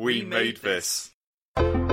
We made this. Hello,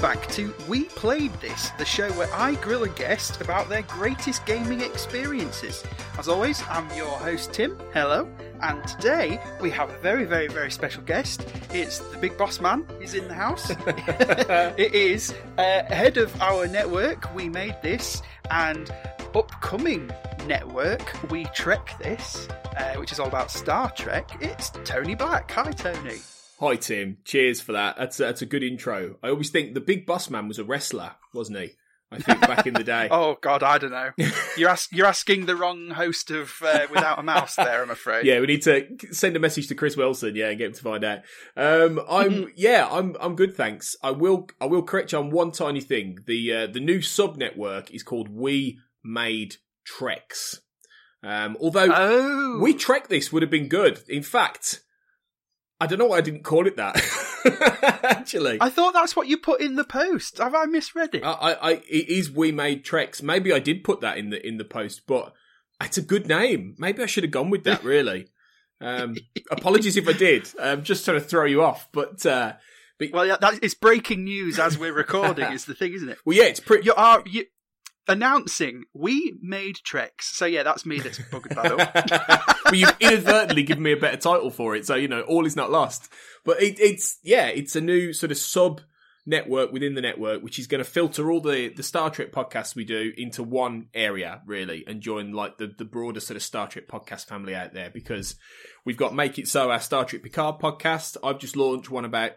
welcome back to We Played This, the show where I grill a guest about their greatest gaming experiences. As always, I'm your host, Tim. Hello. And today we have a very, very, very special guest. It's the big boss man. He's in the house. it is uh, head of our network, We Made This, and upcoming network, We Trek This, uh, which is all about Star Trek. It's Tony Black. Hi, Tony. Hi Tim, cheers for that. That's that's a good intro. I always think the Big Boss Man was a wrestler, wasn't he? I think back in the day. Oh God, I don't know. You're ask, you're asking the wrong host of uh, Without a Mouse there. I'm afraid. Yeah, we need to send a message to Chris Wilson, yeah, and get him to find out. Um, I'm yeah, I'm I'm good, thanks. I will I will correct you on one tiny thing. The uh, the new sub network is called We Made Treks. Um, although Oh, We Trek this would have been good. In fact, I don't know why I didn't call it that. Actually, I thought that's what you put in the post. Have I misread it? I, I, I, it is we made Treks. Maybe I did put that in the in the post, but it's a good name. Maybe I should have gone with that. Really. Um, apologies if I did. I'm just trying to throw you off, but uh, but well, yeah, that, it's breaking news as we're recording. is the thing, isn't it? well, yeah, it's pretty. You are you announcing we made Treks. So yeah, that's me that's buggered that up. well, you've inadvertently given me a better title for it, so you know all is not lost. But it, it's yeah, it's a new sort of sub network within the network, which is going to filter all the the Star Trek podcasts we do into one area, really, and join like the the broader sort of Star Trek podcast family out there. Because we've got Make It So, our Star Trek Picard podcast. I've just launched one about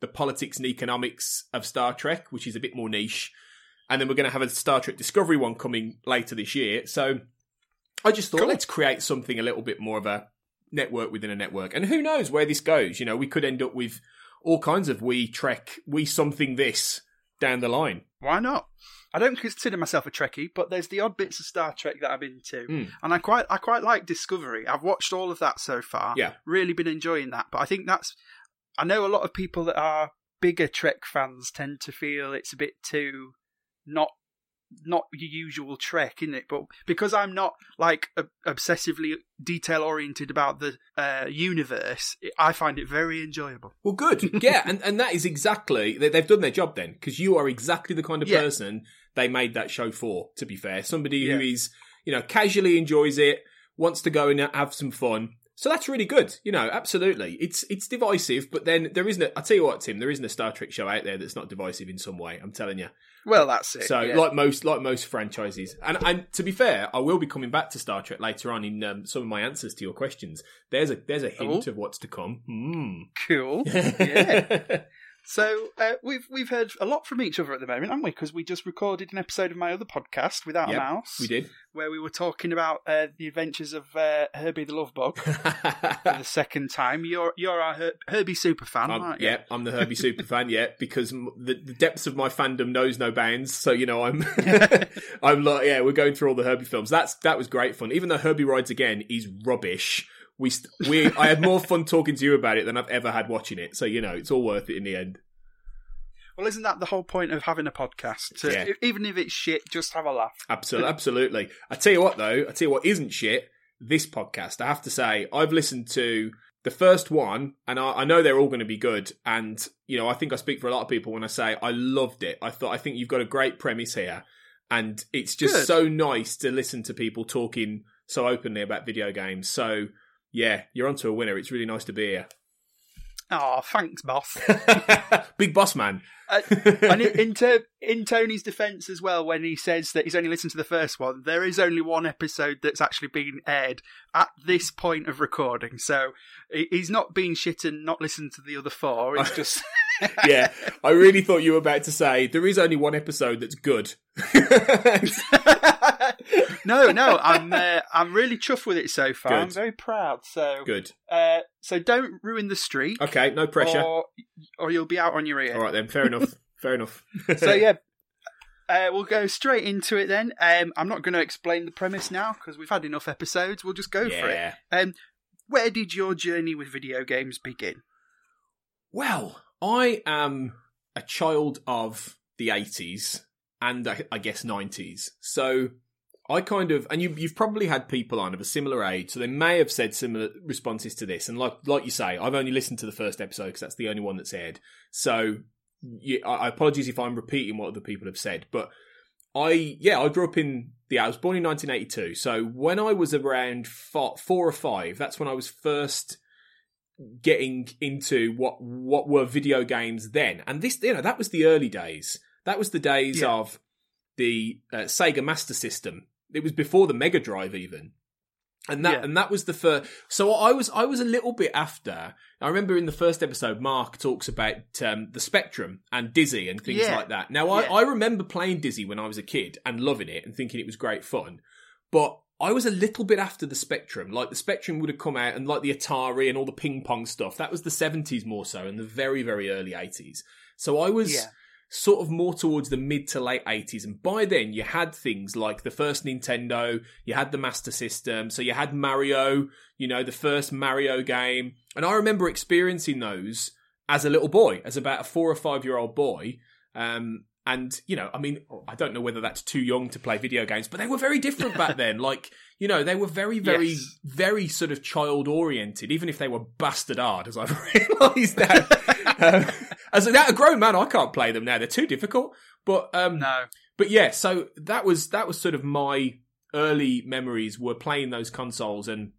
the politics and economics of Star Trek, which is a bit more niche. And then we're going to have a Star Trek Discovery one coming later this year. So I just thought Cool. let's create something a little bit more of a network within a network. And who knows where this goes? You know, we could end up with all kinds of we trek, we something this down the line. Why not? I don't consider myself a Trekkie, but there's the odd bits of Star Trek that I'm into, Mm. and I quite I quite like Discovery. I've watched all of that so far. Yeah. really been enjoying that. But I think that's I know a lot of people that are bigger Trek fans tend to feel it's a bit too not not your usual Trek, isn't it? But because I'm not like ob- obsessively detail oriented about the uh, universe, I find it very enjoyable. Well, good. Yeah, and, and that is exactly, they, they've done their job then, because you are exactly the kind of Yeah. person they made that show for, to be fair. Somebody who Yeah. is, you know, casually enjoys it, wants to go and have some fun. So that's really good. You know, absolutely. It's it's divisive, but then there isn't, a, I tell you what, Tim, there isn't a Star Trek show out there that's not divisive in some way. I'm telling you. Well, that's it. So, yeah. like most, like most franchises, and and to be fair, I will be coming back to Star Trek later on in um, some of my answers to your questions. There's a there's a hint of what's to come. Hmm. cool. yeah. So uh, we've we've heard a lot from each other at the moment, haven't we? Because we just recorded an episode of my other podcast, Without Yep, a Mouse, we did. where we were talking about uh, the adventures of uh, Herbie the Love Bug for the second time. You're you're our Her- Herbie super fan, Um, aren't you? yeah, I'm the Herbie super fan. Yeah, because m- the, the depths of my fandom knows no bounds. So you know, I'm, I'm like, yeah, we're going through all the Herbie films. That's that was great fun. Even though Herbie Rides Again is rubbish, we st- we I had more fun talking to you about it than I've ever had watching it. So you know, it's all worth it in the end. Well, isn't that the whole point of having a podcast? To, Yeah. Even if it's shit, just have a laugh. Absolutely, absolutely. I tell you what, though, I tell you what isn't shit. This podcast, I have to say, I've listened to the first one, and I, I know they're all going to be good. And you know, I think I speak for a lot of people when I say I loved it. I thought I think you've got a great premise here, and it's just Good. so nice to listen to people talking so openly about video games. So yeah, you're onto a winner. It's really nice to be here. Oh, thanks, boss. Big boss man. Uh, and in, in, ter- in Tony's defence as well, when he says that he's only listened to the first one, there is only one episode that's actually been aired at this point of recording. So he's not being shit and not listened to the other four. It's just yeah, I really thought you were about to say there is only one episode that's good. no, no, I'm uh, I'm really chuffed with it so far. Good. I'm very proud. So Good. Uh, so don't ruin the streak, Okay, no pressure. or or you'll be out on your ear. All right then, fair enough. Fair enough. So yeah, uh, we'll go straight into it then. Um, I'm not going to explain the premise now because we've had enough episodes. We'll just go for it. yeah. Um, where did your journey with video games begin? Well, I am a child of the 80s and I, guess 90s. So I kind of, and you, you've probably had people on of a similar age, so they may have said similar responses to this. And like, like you say, I've only listened to the first episode because that's the only one that's aired. So I, I apologize if I'm repeating what other people have said, but I, yeah, I grew up in the, I was born in 1982. So when I was around four, four or five, that's when I was first getting into what what were video games then and this you know that was the early days that was the days Yeah. of the uh, Sega Master System it was before the Mega Drive even and that Yeah. and that was the first so I was I was a little bit after I remember in the first episode Mark talks about um, the Spectrum and Dizzy and things Yeah. like that now I. I remember playing Dizzy when I was a kid and loving it and thinking it was great fun but I was a little bit after the Spectrum. Like the Spectrum would have come out and like the Atari and all the ping pong stuff. That was the 70s more so and the very, very early 80s. So I was Yeah. sort of more towards the mid to late 80s. And by then you had things like the first Nintendo, you had the Master System, so you had Mario, you know, the first Mario game. And I remember experiencing those as a little boy, as about a four or five year old boy. Um, and you know, I mean, I don't know whether that's too young to play video games, but they were very different back then. Like, you know, they were very, very, Yes. very sort of child oriented, even if they were bastard hard, as I've realised now. um, as a, a grown man, I can't play them now; they're too difficult. But um, No, but yeah, so that was that was sort of my early memories were playing those consoles and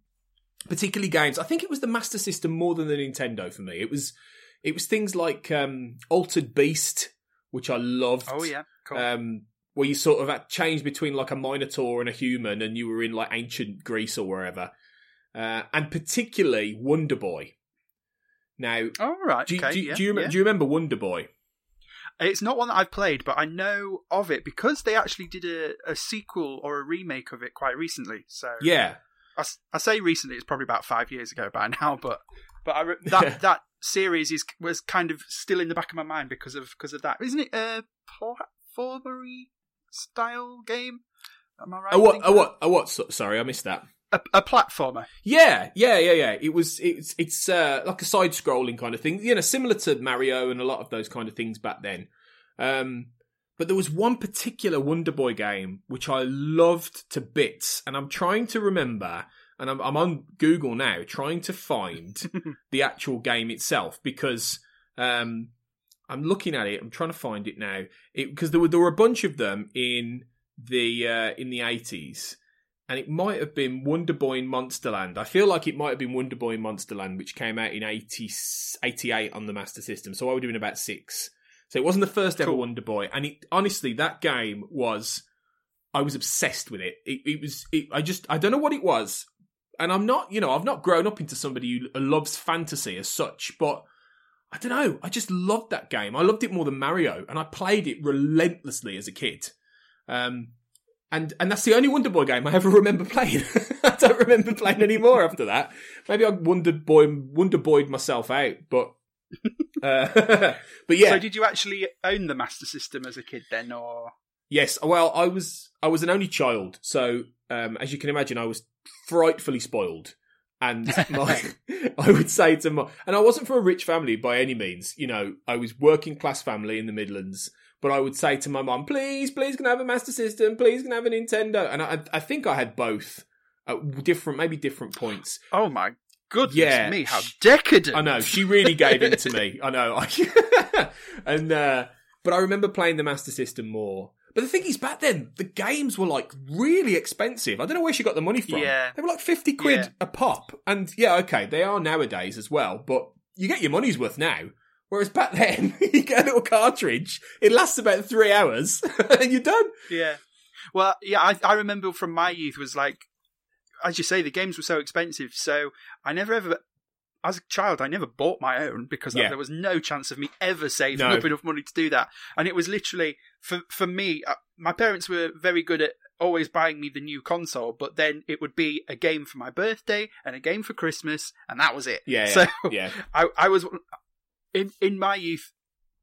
particularly games. I think it was the Master System more than the Nintendo for me. It was it was things like um, Altered Beast, which I loved. oh yeah, cool. Um, where you sort of had changed between like a Minotaur and a human, and you were in like ancient Greece or wherever. Uh, and particularly Wonder Boy. Now, All right, do, you- okay, do, you- yeah, do you, yeah. do you remember Wonder Boy? It's not one that I've played, but I know of it because they actually did a, a sequel or a remake of it quite recently. So Yeah, I say recently; it's probably about five years ago by now. But but I that that series is was kind of still in the back of my mind because of because of that. Isn't it a platformery style game? Am I right? Oh what? Oh what? Oh what? Sorry, I missed that. A, a platformer. Yeah, yeah, yeah, yeah. It was it's it's uh, like a side scrolling kind of thing, you know, similar to Mario and a lot of those kind of things back then. Um, but there was one particular Wonder Boy game which I loved to bits, and I'm trying to remember, and I'm, I'm on Google now trying to find the actual game itself because um, I'm looking at it. I'm trying to find it now because there were there were a bunch of them in the uh, in the 80s and it might have been Wonder Boy in Monsterland. I feel like it might have been Wonder Boy in Monsterland, which came out in 80, 88 on the Master System. So I would have been about six. So it wasn't the first ever Cool. Wonder Boy, and it, honestly, that game was. I was obsessed with it. It, it was. It, I just. I don't know what it was, and I'm not. You know, I've not grown up into somebody who loves fantasy as such, but I don't know. I just loved that game. I loved it more than Mario, and I played it relentlessly as a kid. Um, and and that's the only Wonder Boy game I ever remember playing. I don't remember playing any more after that. Maybe I Wonder Boy Wonder Boyed myself out, but uh, but yeah, So did you actually own the Master System as a kid then, or yes. Well, I was I was an only child, so um, as you can imagine, I was frightfully spoiled. And my, I would say to my, and I wasn't from a rich family by any means. You know, I was working class family in the Midlands. But I would say to my mum, please, please, can I have a Master System? Please, can I have a Nintendo? And I, I think I had both at different, maybe different points. oh my goodness Yeah. me, how decadent! I know she really gave in to me. I know, and uh, but I remember playing the Master System more. But the thing is, back then the games were like really expensive. I don't know where she got the money from. Yeah. they were like fifty quid Yeah. a pop, and yeah, okay, they are nowadays as well. But you get your money's worth now. Whereas back then, you get a little cartridge, it lasts about three hours, and you're done. Yeah. Well, yeah, I, I remember from my youth was like, as you say, the games were so expensive, so I never ever as a child, I never bought my own because Yeah. there was no chance of me ever saving No. up enough money to do that. And it was literally for for me. Uh, my parents were very good at always buying me the new console, but then it would be a game for my birthday and a game for Christmas, and that was it. Yeah, So yeah. I I was in in my youth.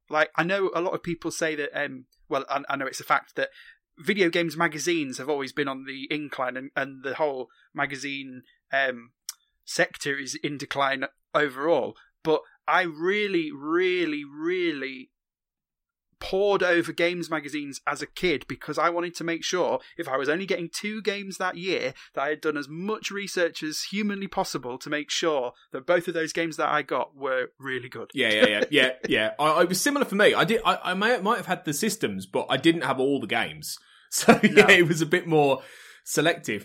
Like I know a lot of people say that. Um, well, I, I know it's a fact that video games magazines have always been on the incline, and, and the whole magazine um, sector is in decline overall. But I really, really, really pored over games magazines as a kid because I wanted to make sure if I was only getting two games that year that I had done as much research as humanly possible to make sure that both of those games that I got were really good. Yeah, yeah, yeah, yeah, yeah. I, I it was similar for me. I did. I, I may, might have had the systems, but I didn't have all the games. So yeah, No. it was a bit more selective.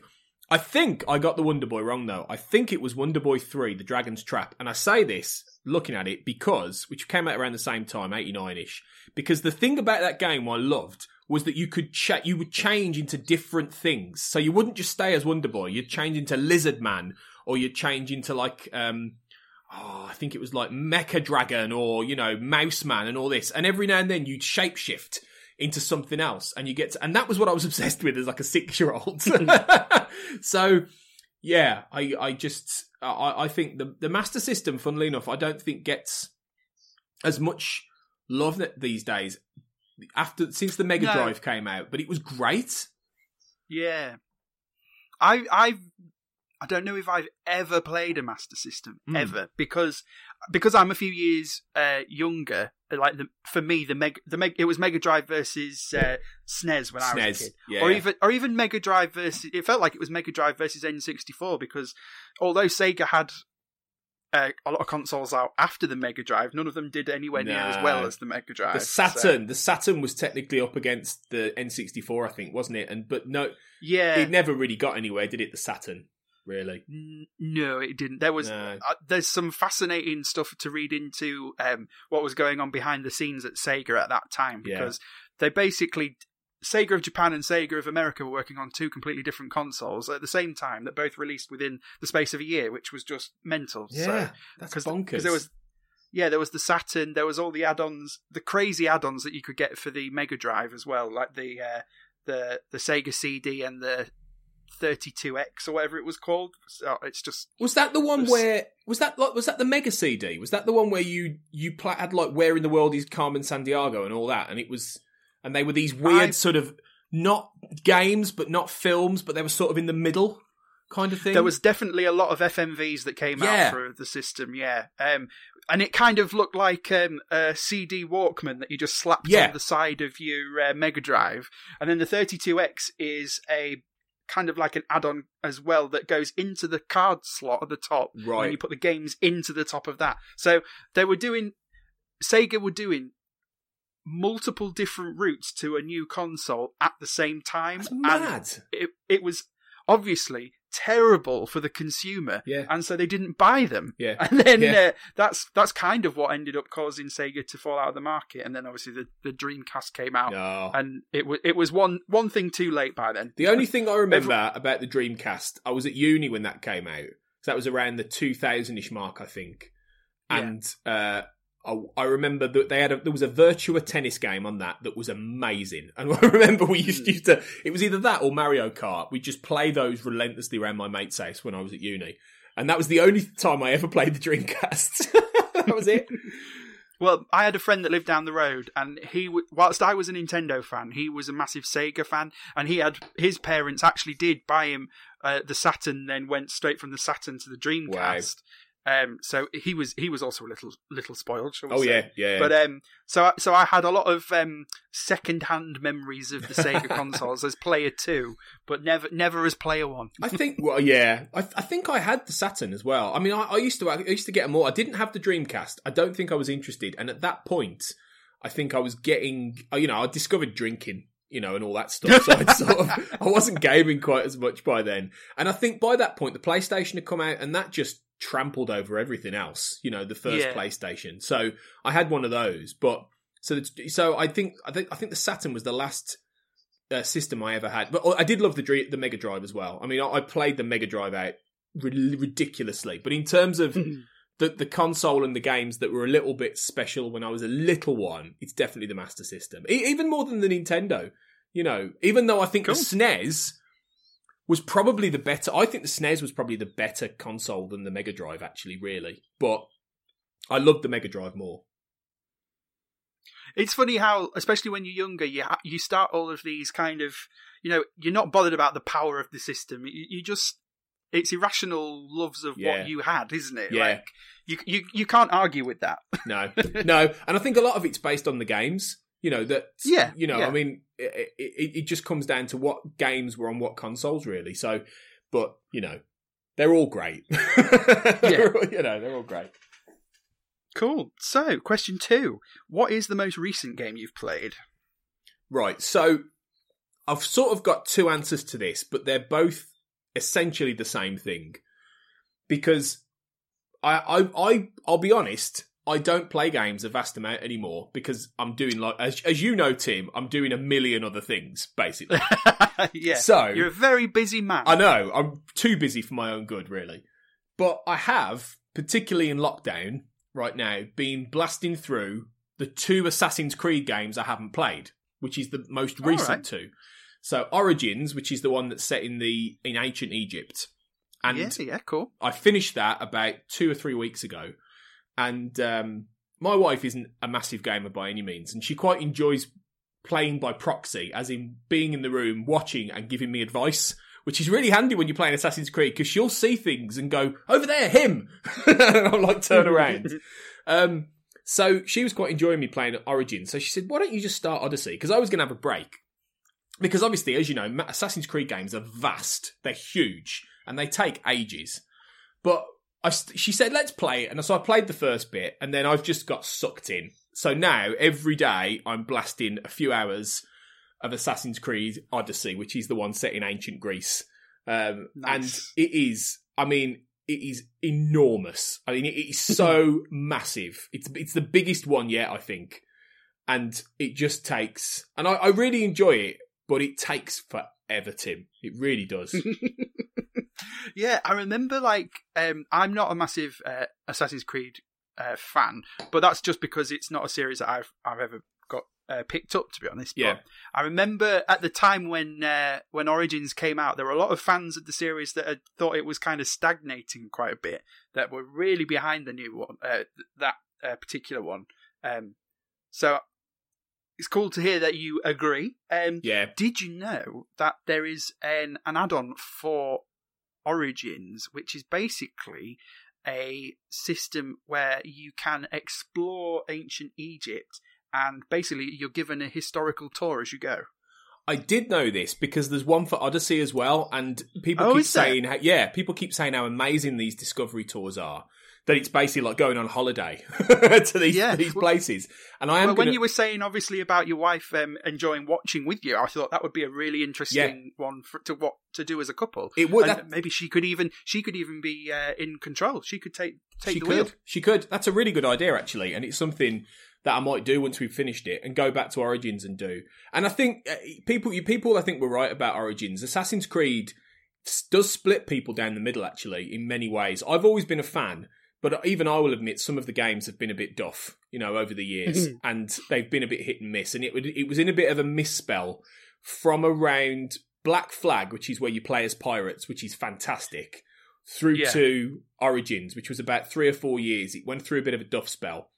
I think I got the Wonder Boy wrong though. I think it was Wonder Boy Three, The Dragon's Trap, and I say this looking at it because which came out around the same time, eighty nine ish. Because the thing about that game I loved was that you could cha- you would change into different things. So you wouldn't just stay as Wonder Boy. You'd change into Lizard Man, or you'd change into like um, oh, I think it was like Mecha Dragon or, you know, Mouse Man and all this. And every now and then you'd shapeshift into something else and you get to, and that was what I was obsessed with as like a six year old. so yeah, I, I just, I, I think the, the Master System, funnily enough, I don't think gets as much love these days after, since the Mega No. Drive came out, but it was great. Yeah. I I I don't know if I've ever played a Master System Mm. ever because because I'm a few years uh, younger. Like the, for me, the Meg the Meg it was Mega Drive versus uh, SNES when I was a kid, yeah. or even or even Mega Drive versus. It felt like it was Mega Drive versus N64 because although Sega had. Uh, a lot of consoles out after the Mega Drive. None of them did anywhere near as well as the Mega Drive. the so- Saturn, the Saturn was technically up against the N64, I think, wasn't it? And but no, yeah, it never really got anywhere, did it? The Saturn, really? No, it didn't. There was No. uh, there's some fascinating stuff to read into um, what was going on behind the scenes at Sega at that time Yeah. because they basically Sega of Japan and Sega of America were working on two completely different consoles at the same time that both released within the space of a year, which was just mental. so, that's because bonkers. there was yeah, there was the Saturn, there was all the add-ons, the crazy add-ons that you could get for the Mega Drive as well, like the uh, the the Sega CD and the 32X or whatever it was called. So it's just Was that the one Just- where was that like was that the Mega CD? Was that the one where you you pla- had like Where in the World is Carmen Sandiego and all that, and it was and they were these weird I- sort of not games but not films, but they were sort of in the middle kind of thing. There was definitely a lot of FMVs that came Yeah. out for the system, yeah. Um, and it kind of looked like um, a CD Walkman that you just slapped Yeah. on the side of your uh, Mega Drive. And then the 32X is a kind of like an add-on as well that goes into the card slot at the top. And you put the games into the top of that. So they were doing, Sega were doing multiple different routes to a new console at the same time. That's And mad. it, it was obviously terrible for the consumer Yeah. and so they didn't buy them Yeah. and then Yeah. uh, that's that's kind of what ended up causing Sega to fall out of the market and then obviously the, the Dreamcast came out No. and it was it was one one thing too late by then The only thing I remember about the Dreamcast, I was at uni when that came out. So that was around the 2000ish mark, I think. Yeah. And uh, I, I remember that they had a, there was a Virtua tennis game on that that was amazing. And I remember we used, used to, it was either that or Mario Kart. We just play those relentlessly around my mate's house when I was at uni. And that was the only time I ever played the Dreamcast. that was it. Well, I had a friend that lived down the road, and he, whilst I was a Nintendo fan, he was a massive Sega fan, and he had his parents actually did buy him uh, the Saturn, then went straight from the Saturn to the Dreamcast. Um, so he was he was also a little little spoiled. Oh, say. yeah, yeah. But um, so I- so I had a lot of um second-hand memories of the Sega consoles as player two, but never never as player one. I think, well, yeah, I, I think I had the Saturn as well. I mean, I, I used to, I used to get them all. I didn't have the Dreamcast. I don't think I was interested. And at that point, I think I was getting, uh, you know, I discovered drinking, you know, and all that stuff. So I sort of, I wasn't gaming quite as much by then. And I think by that point, the PlayStation had come out, and that just trampled over everything else. You know, the first Yeah. PlayStation. So I had one of those, but so so I think I think I think the Saturn was the last uh, system I ever had. But I did love the the Mega Drive as well. I mean, I, I played the Mega Drive out ri- ridiculously, but in terms of the the console and the games that were a little bit special when I was a little one, it's definitely the Master System. E- even more than the Nintendo. You know, even though I think Cool. the SNES was probably the better. I think the SNES was probably the better console than the Mega Drive, actually, really. But I loved the Mega Drive more. It's funny how, especially when you're younger, you ha- you start all of these kind of, you know, you're not bothered about the power of the system. You, you just, it's irrational loves of Yeah. what you had, isn't it? Yeah. Like you you you can't argue with that. No, no, and I think a lot of it's based on the games. You know that. Yeah, You know, yeah. I mean, it, it, it just comes down to what games were on what consoles, really. So, but you know, they're all great. They're you know, they're all great. Cool. So, question two: What is the most recent game you've played? Right. So, I've sort of got two answers to this, but they're both essentially the same thing. Because I, I, I, I'll be honest, I don't play games a vast amount anymore because I'm doing like, as, as you know, Tim, I'm doing a million other things basically. yeah. So You're a very busy man. I know I'm too busy for my own good, really. But I have, particularly in lockdown right now, been blasting through the two Assassin's Creed games I haven't played, which is the most recent right. two. So Origins, which is the one that's set in the in ancient Egypt, and yeah, yeah, cool. I finished that about two or three weeks ago. And um, my wife isn't a massive gamer by any means, and she quite enjoys playing by proxy, as in being in the room, watching, and giving me advice. Which is really handy when you're playing Assassin's Creed because she'll see things and go over there, him, and I'll like turn around. Um, so she was quite enjoying me playing Origins. So she said, "Why don't you just start Odyssey?" Because I was going to have a break. Because obviously, as you know, Assassin's Creed games are vast. They're huge and they take ages. But I, she said, "Let's play it," and so I played the first bit, and then I've just got sucked in. So now every day I'm blasting a few hours of Assassin's Creed Odyssey, which is the one set in ancient Greece, um, and it is. I mean, it is enormous. I mean, it is so massive. It's it's the biggest one yet, I think, and it just takes. And I, I really enjoy it, but it takes forever, Tim. It really does. yeah, I remember like um, I'm not a massive uh, Assassin's Creed uh, fan, but that's just because it's not a series that I've I've ever got uh, picked up. To be honest, Yeah. But I remember at the time when uh, when Origins came out, there were a lot of fans of the series that had thought it was kind of stagnating quite a bit, that were really behind the new one, uh, that uh, particular one. Um, so it's cool to hear that you agree. Um, yeah, did you know that there is an, an add-on for Origins, which is basically a system where you can explore ancient Egypt and basically you're given a historical tour as you go. I did know this because there's one for Odyssey as well, and people Oh, keep saying, how, yeah, people keep saying how amazing these discovery tours are. That it's basically like going on holiday to these Yeah. these places. And I am Well, when gonna- you were saying obviously about your wife um, enjoying watching with you, I thought that would be a really interesting one for, to what to do as a couple. It would- that- maybe she could even she could even be uh, in control. She could take take she the could. wheel. She could. That's a really good idea, actually, and it's something that I might do once we've finished it and go back to Origins and do. And I think uh, people, you people, I think were right about Origins. Assassin's Creed does split people down the middle, actually, in many ways. I've always been a fan. But even I will admit some of the games have been a bit duff, you know, over the years, and they've been a bit hit and miss. And it would, it was in a bit of a misspell from around Black Flag, which is where you play as pirates, which is fantastic, through Yeah. to Origins, which was about three or four years. It went through a bit of a duff spell.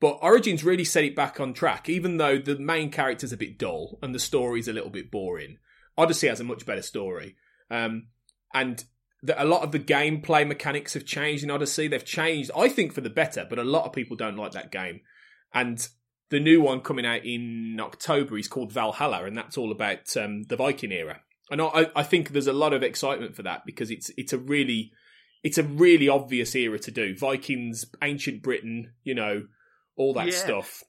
But Origins really set it back on track, even though the main character's a bit dull and the story's a little bit boring. Odyssey has a much better story. Um, and the, a lot of the gameplay mechanics have changed in Odyssey. They've changed, I think, for the better, but a lot of people don't like that game. And the new one coming out in October is called Valhalla, and that's all about um, the Viking era. And I, I think there's a lot of excitement for that because it's it's a really it's a really obvious era to do. Vikings, ancient Britain, you know, all that Yeah. stuff.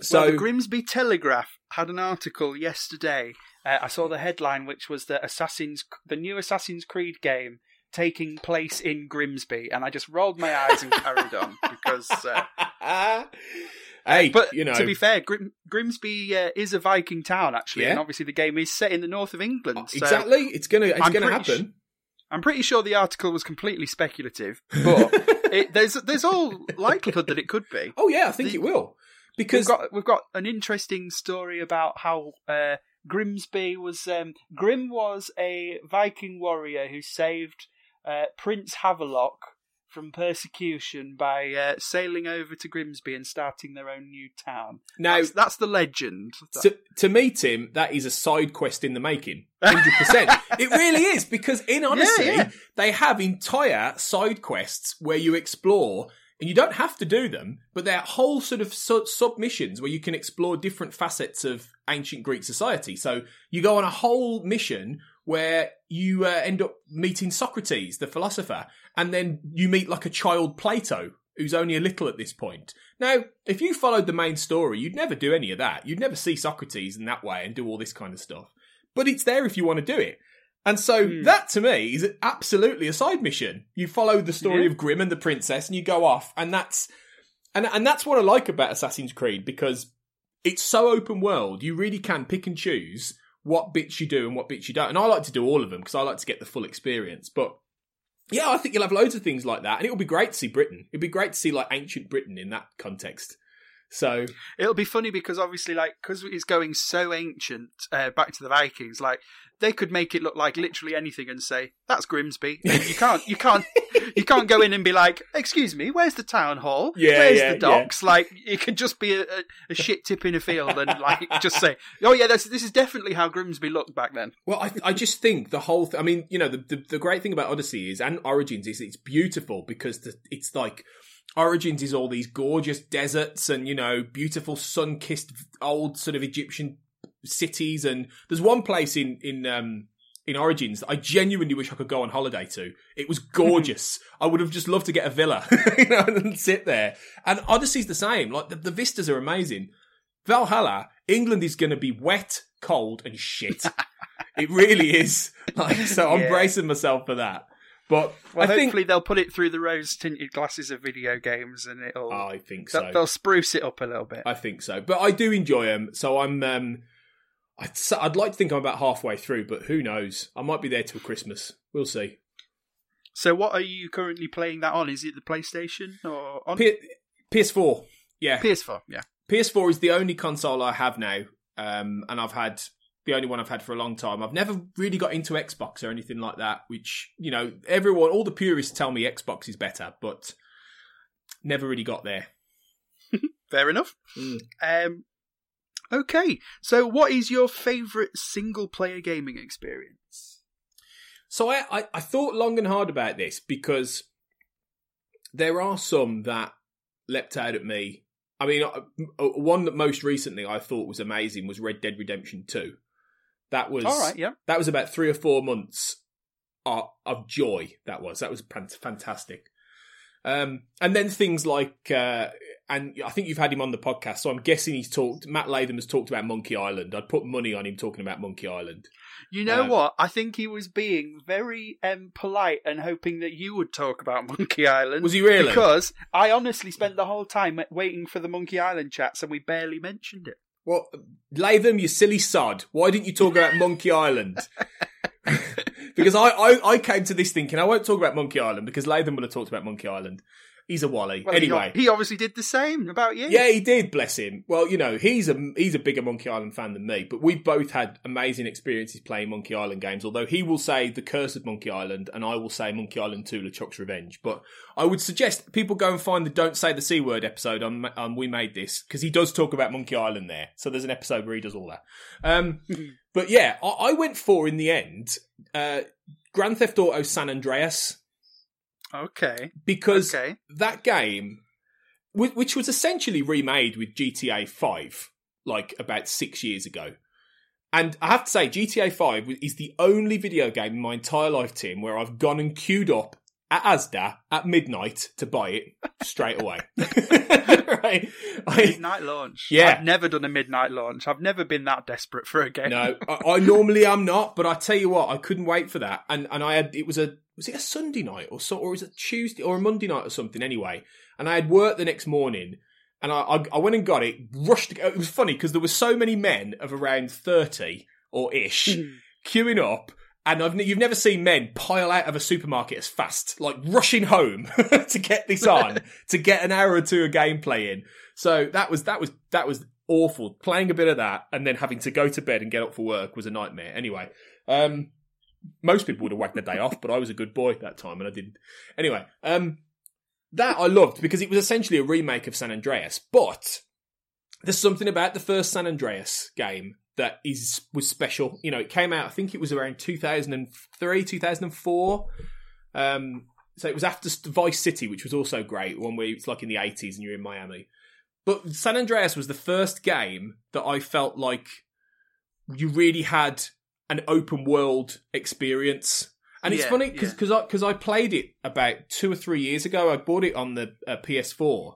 So So well, the Grimsby Telegraph had an article yesterday. Uh, I saw the headline, which was the Assassin's, the new Assassin's Creed game taking place in Grimsby, and I just rolled my eyes and carried on because. Uh, hey, but you know, to be fair, Grim, Grimsby uh, is a Viking town actually, and obviously the game is set in the north of England. So exactly, it's gonna it's I'm gonna happen. I'm pretty sure the article was completely speculative, but it, there's there's all likelihood that it could be. Oh yeah, I think The- it will We've because got we've got an interesting story about how uh, Grimsby was. Um, Grim was a Viking warrior who saved uh, Prince Havelock from persecution by uh, sailing over to Grimsby and starting their own new town. now That's, that's the legend. to, to me, Tim, that is a side quest in the making. Hundred percent. It really is because, in honesty, yeah. they have entire side quests where you explore, and you don't have to do them, but they're whole sort of su- submissions where you can explore different facets of ancient Greek society. So you go on a whole mission where you uh, end up meeting Socrates, the philosopher, and then you meet like a child Plato. Who's only a little at this point. Now, if you followed the main story, you'd never do any of that. You'd never see Socrates in that way and do all this kind of stuff. But it's there if you want to do it. And so Hmm. that to me is absolutely a side mission. You follow the story Yeah. of Grim and the princess and you go off and that's and and that's what I like about Assassin's Creed because it's so open world. You really can pick and choose what bits you do and what bits you don't. And I like to do all of them because I like to get the full experience. But yeah, I think you'll have loads of things like that and it will be great to see Britain. It'd be great to see like ancient Britain in that context. So It'll be funny because obviously, like, because it's going so ancient uh, back to the Vikings, like they could make it look like literally anything and say that's Grimsby. And you can't, you can't, you can't go in and be like, "Excuse me, where's the town hall? Yeah, where's yeah, the docks?" Like, it could just be a, a, a shit tip in a field and like just say, "Oh yeah, this, this is definitely how Grimsby looked back then." Well, I, I just think the whole. Th- I mean, you know, the, the the great thing about Odyssey is and Origins is it's beautiful because the, it's like Origins is all these gorgeous deserts and you know beautiful sun kissed old sort of Egyptian cities and there's one place in in um in Origins that I genuinely wish I could go on holiday to. It was gorgeous. I would have just loved to get a villa, you know, and sit there. And Odyssey's the same. Like the, the vistas are amazing. Valhalla, England is going to be wet, cold, and shit. it really is. Like, so I'm Yeah. bracing myself for that. But Well, I think hopefully they'll put it through the rose tinted glasses of video games and it'll I think so. they'll spruce it up a little bit. I think so. But I do enjoy them. So I'm. Um, I'd, I'd like to think I'm about halfway through, but who knows? I might be there till Christmas. We'll see. So, what are you currently playing that on? Is it the PlayStation or on P- PS4. Yeah, PS4? Yeah. PS4 is the only console I have now, um, and I've had the only one I've had for a long time. I've never really got into Xbox or anything like that, which you know, everyone, all the purists tell me Xbox is better, but never really got there. Fair enough. Mm. Um, okay, so what is your favourite single player gaming experience? So I, I, I thought long and hard about this because there are some that leapt out at me. I mean, uh, one that most recently I thought was amazing was Red Dead Redemption Two. That was All right, yeah. that was about three or four months of, of joy. That was that was fantastic. Um, and then things like, uh, and I think you've had him on the podcast, so I'm guessing he's talked. Matt Latham has talked about Monkey Island. I'd put money on him talking about Monkey Island. You know Um, what? I think he was being very um, polite and hoping that you would talk about Monkey Island. Was he really? Because I honestly spent the whole time waiting for the Monkey Island chats and we barely mentioned it. Well, Latham, you silly sod. Why didn't you talk about Monkey Island? because I, I, I came to this thinking I won't talk about Monkey Island because Latham would have talked about Monkey Island. He's a wally. Well, anyway, he, obviously did the same about you. yeah, he did. Bless him. Well, you know, he's a he's a bigger Monkey Island fan than me, but we've both had amazing experiences playing Monkey Island games. Although he will say the Curse of Monkey Island, and I will say Monkey Island Two: LeChuck's Revenge. But I would suggest people go and find the "Don't Say the C Word" episode on on We Made This because he does talk about Monkey Island there. So there's an episode where he does all that. Um, but yeah, I, I went for in the end uh, Grand Theft Auto San Andreas Okay. because Okay. that game, which was essentially remade with GTA 5, like about six years ago. And I have to say, GTA 5 is the only video game in my entire life, Tim, where I've gone and queued up at Asda at midnight to buy it straight away. right? I, Midnight launch. Yeah. I've never done a midnight launch. I've never been that desperate for a game. no, I, I normally am not, but I tell you what, I couldn't wait for that. And and I had it was a was it a Sunday night or so, or was it Tuesday or a Monday night or something anyway. And I had work the next morning, and I I, I went and got it. Rushed. To, it was funny because there were so many men of around thirty or ish queuing up. and I've, you've never seen men pile out of a supermarket as fast, like rushing home to get this on, to get an hour or two of gameplay in. So that was that was that was awful. Playing a bit of that and then having to go to bed and get up for work was a nightmare. Anyway, um, most people would have whacked the day off, but I was a good boy at that time and I didn't. Anyway, um, that I loved because it was essentially a remake of San Andreas, but there's something about the first San Andreas game that is was special. You know, it came out. I think it was around 2003, 2004. Um, so it was after Vice City, which was also great. One where it's like in the 80s and you're in Miami. But San Andreas was the first game that I felt like you really had an open world experience. And it's Yeah, funny because yeah. because I played it about two or three years ago. I bought it on the uh, PS4,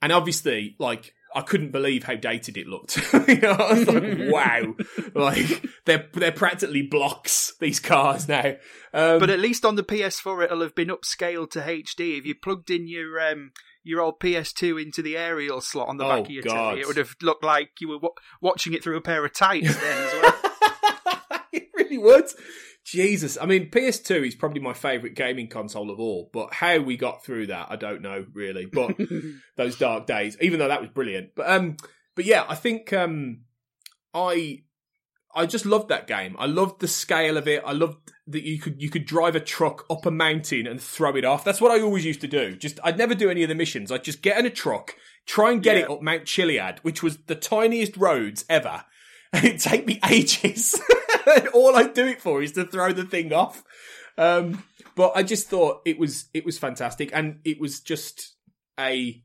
and obviously, like I couldn't believe how dated it looked. you know, I was like, wow, like they're they're practically blocks these cars now. Um, But at least on the PS4, it'll have been upscaled to HD. If you plugged in your um, your old PS2 into the aerial slot on the Oh, back of your God. telly, it would have looked like you were wa watching it through a pair of tights then as well. it really would. Jesus, I mean, PS2 is probably my favourite gaming console of all, but how we got through that, I don't know really. But those dark days, even though that was brilliant. But um, but yeah, I think um, I I just loved that game. I loved the scale of it. I loved that you could you could drive a truck up a mountain and throw it off. That's what I always used to do. Just I'd never do any of the missions. I'd just get in a truck, try and get Yeah. it up Mount Chiliad, which was the tiniest roads ever, it'd take me ages. all I'd do it for is to throw the thing off. Um, but I just thought it was it was fantastic, and it was just a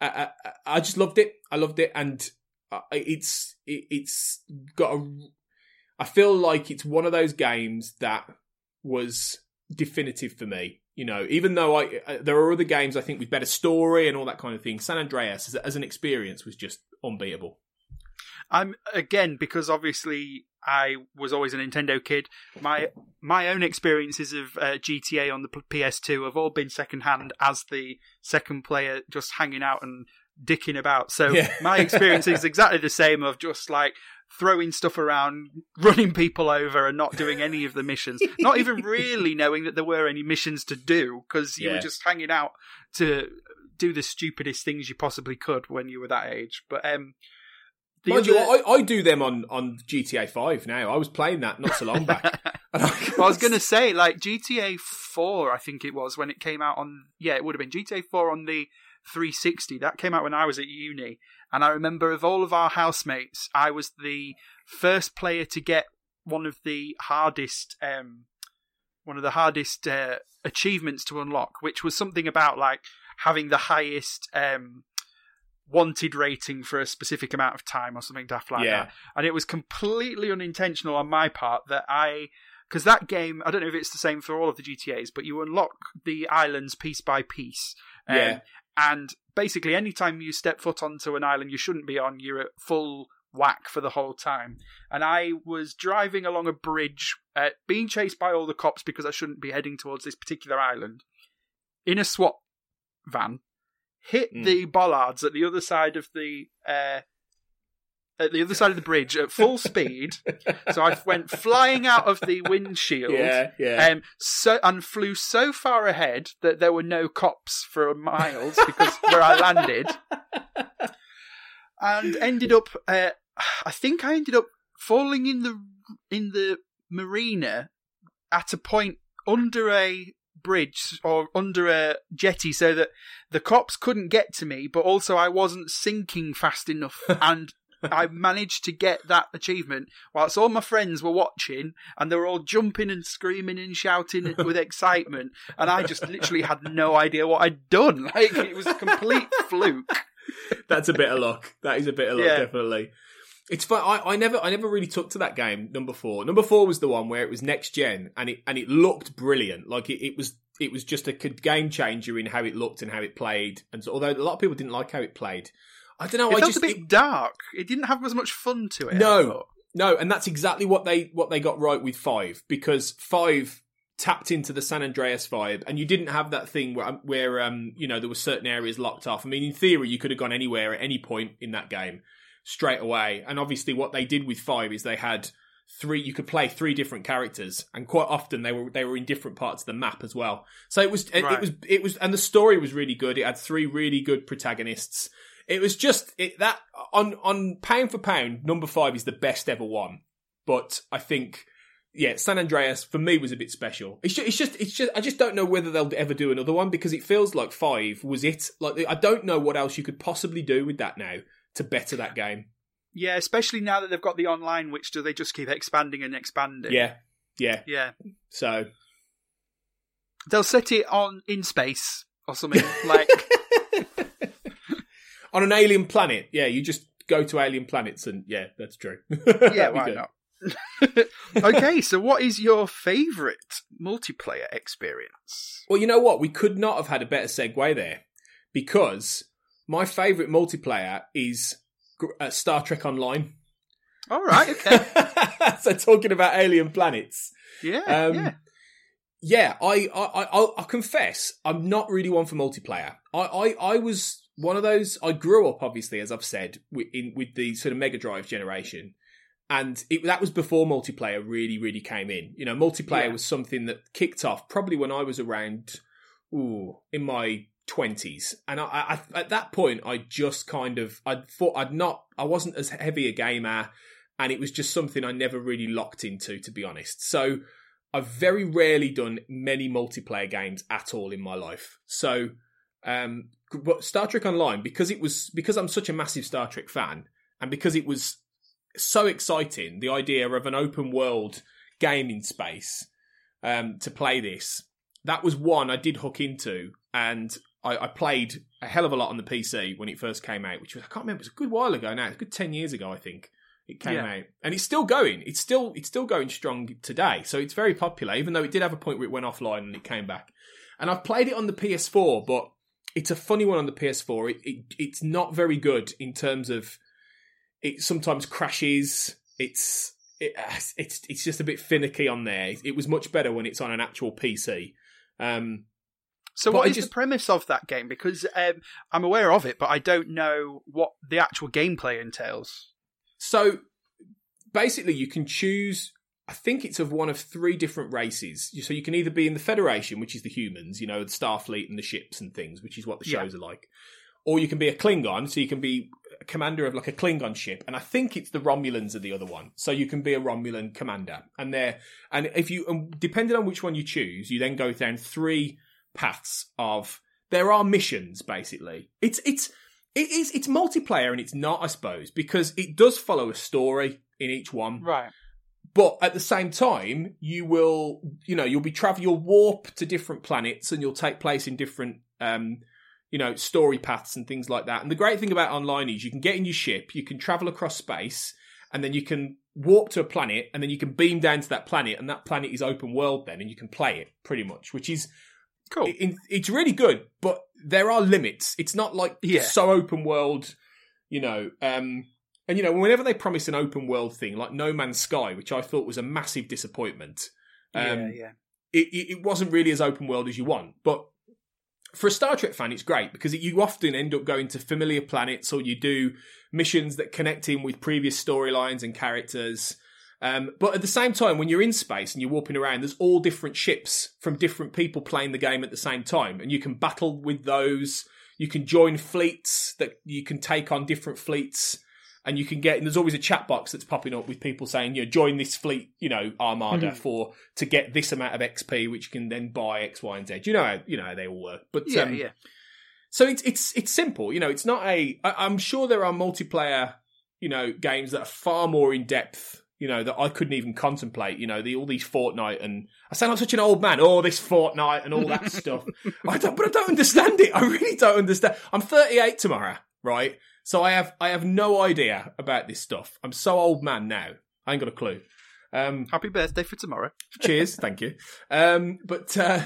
I, I, I just loved it. I loved it, and uh, it's it, it's got a. I feel like it's one of those games that was definitive for me. You know, even though I uh, there are other games I think with better story and all that kind of thing. San Andreas as, as an experience was just unbeatable. I'm again because obviously I was always a Nintendo kid. My my own experiences of uh, GTA on the PS2 have all been secondhand as the second player, just hanging out and dicking about. So Yeah. my experience is exactly the same of just like throwing stuff around, running people over, and not doing any of the missions. not even really knowing that there were any missions to do because you Yeah. were just hanging out to do the stupidest things you possibly could when you were that age. But um. The Mind you, I, I do them on, on GTA Five now. I was playing that not so long back. I, Well, I was going to say, like GTA 4, I think it was when it came out on. Yeah, it would have been GTA 4 on the 360. That came out when I was at uni. And I remember of all of our housemates, I was the first player to get one of the hardest. Um, one of the hardest uh, achievements to unlock, which was something about like having the highest um, wanted rating for a specific amount of time or something daft like Yeah. that. And it was completely unintentional on my part that I because that game, I don't know if it's the same for all of the GTAs, but you unlock the islands piece by piece. Um, Yeah. And basically, anytime you step foot onto an island you shouldn't be on, you're at full whack for the whole time. And I was driving along a bridge, uh, being chased by all the cops because I shouldn't be heading towards this particular island, in a SWAT van, hit Mm. the bollards at the other side of the. Uh, at the other side of the bridge at full speed, so I went flying out of the windshield. yeah, yeah. Um, so and flew so far ahead that there were no cops for miles because where I landed, and ended up. Uh, I think I ended up falling in the in the marina at a point under a bridge or under a jetty, so that the cops couldn't get to me, but also I wasn't sinking fast enough and. I managed to get that achievement whilst all my friends were watching and they were all jumping and screaming and shouting with excitement. And I just literally had no idea what I'd done. Like, it was a complete fluke. That's a bit of luck. That is a bit of luck, Yeah. definitely. It's fun. I, I never, I never really took to that game. Number four. Number four was the one where it was next gen, and it and it looked brilliant. Like it, it was, it was just a game changer in how it looked and how it played. And so, although a lot of people didn't like how it played, I don't know. It I felt just a bit it- dark. It didn't have as much fun to it. No. no, and that's exactly what they what they got right with five because five tapped into the San Andreas vibe, and you didn't have that thing where where um you know there were certain areas locked off. I mean, in theory, you could have gone anywhere at any point in that game straight away. And obviously, what they did with five is they had three you could play three different characters. And quite often they were they were in different parts of the map as well. So it was it, Right. it was it was and the story was really good. It had three really good protagonists. It was just it, that on on pound for pound number five is the best ever one. But i think yeah san andreas for me was a bit special. It's just, it's just it's just i just don't know whether they'll ever do another one because it feels like five was it. Like i don't know what else you could possibly do with that now to better that game Yeah, especially now that they've got the online, which do they just keep expanding and expanding? yeah yeah Yeah. so They'll set it on in space or something. like on an alien planet. Yeah, you just go to alien planets, and yeah, that's true. Yeah, why good. not? okay, so what is your favourite multiplayer experience? Well, you know what? We could not have had a better segue there because my favourite multiplayer is uh, Star Trek Online. All right, okay. so talking about alien planets. Yeah, Um, yeah. yeah, I, I, I, I'll, I'll confess, I'm not really one for multiplayer. I, I, I was one of those. I grew up, obviously, as I've said, with, in, with the sort of Mega Drive generation, and it, that was before multiplayer really, really came in. You know, multiplayer Yeah. was something that kicked off probably when I was around, ooh, in my twenties, and I, I, at that point, I just kind of, I thought I'd not, I wasn't as heavy a gamer, and it was just something I never really locked into, to be honest. So. I've very rarely done many multiplayer games at all in my life. So, um, but Star Trek Online because it was because I'm such a massive Star Trek fan, and because it was so exciting, the idea of an open world game in space um, to play this. That was one I did hook into, and I, I played a hell of a lot on the PC when it first came out, which was I can't remember. It was a good while ago now. It's a good ten years ago, I think it came Yeah. out, and it's still going. It's still it's still going strong today. So it's very popular, even though it did have a point where it went offline and it came back. And I've played it on the PS4, but it's a funny one on the PS4. It, it it's not very good in terms of it. Sometimes crashes. It's it, it's it's just a bit finicky on there. It was much better when it's on an actual PC. Um, So, but what I is just- the premise of that game? Because um, I'm aware of it, but I don't know what the actual gameplay entails. So basically, you can choose. I think it's of one of three different races. So you can either be in the Federation, which is the humans, you know, the Starfleet and the ships and things, which is what the Yeah. shows are like. Or you can be a Klingon, so you can be a commander of like a Klingon ship, and I think it's the Romulans are the other one. So you can be a Romulan commander, and they're and if you and depending on which one you choose, you then go down three paths of there are missions basically. It's it's it is it's multiplayer and it's not, I suppose, because it does follow a story in each one. Right. But at the same time, you will, you know, you'll be travel, you'll warp to different planets, and you'll take place in different, um, you know, story paths and things like that. And the great thing about online is you can get in your ship, you can travel across space, and then you can warp to a planet, and then you can beam down to that planet, and that planet is open world then, and you can play it pretty much, which is Cool. it- it's really good, but there are limits. It's not like Yeah. so open world, you know. Um, and you know, whenever they promise an open world thing like No Man's Sky, which I thought was a massive disappointment, yeah, um, yeah. it, it, it wasn't really as open world as you want. But for a Star Trek fan, it's great because you often end up going to familiar planets or you do missions that connect in with previous storylines and characters. Um, but at the same time, when you're in space and you're warping around, there's all different ships from different people playing the game at the same time, and you can battle with those. You can join fleets that you can take on different fleets, and you can get. And there's always a chat box that's popping up with people saying, "You know, join this fleet, you know, armada Mhm. for to get this amount of XP, which you can then buy X, Y, and Z." You know, how, you know how they all work. But Yeah, um, yeah. so it's it's it's simple. You know, it's not a. I, I'm sure there are multiplayer, you know, games that are far more in depth. You know that I couldn't even contemplate. You know, the all these Fortnite and I sound like such an old man. Oh, this Fortnite and all that stuff. I don't, but I don't understand it. I really don't understand. I'm 38 tomorrow, right? So I have I have no idea about this stuff. I'm so old man now. I ain't got a clue. Um, Happy birthday for tomorrow. cheers thank you um but uh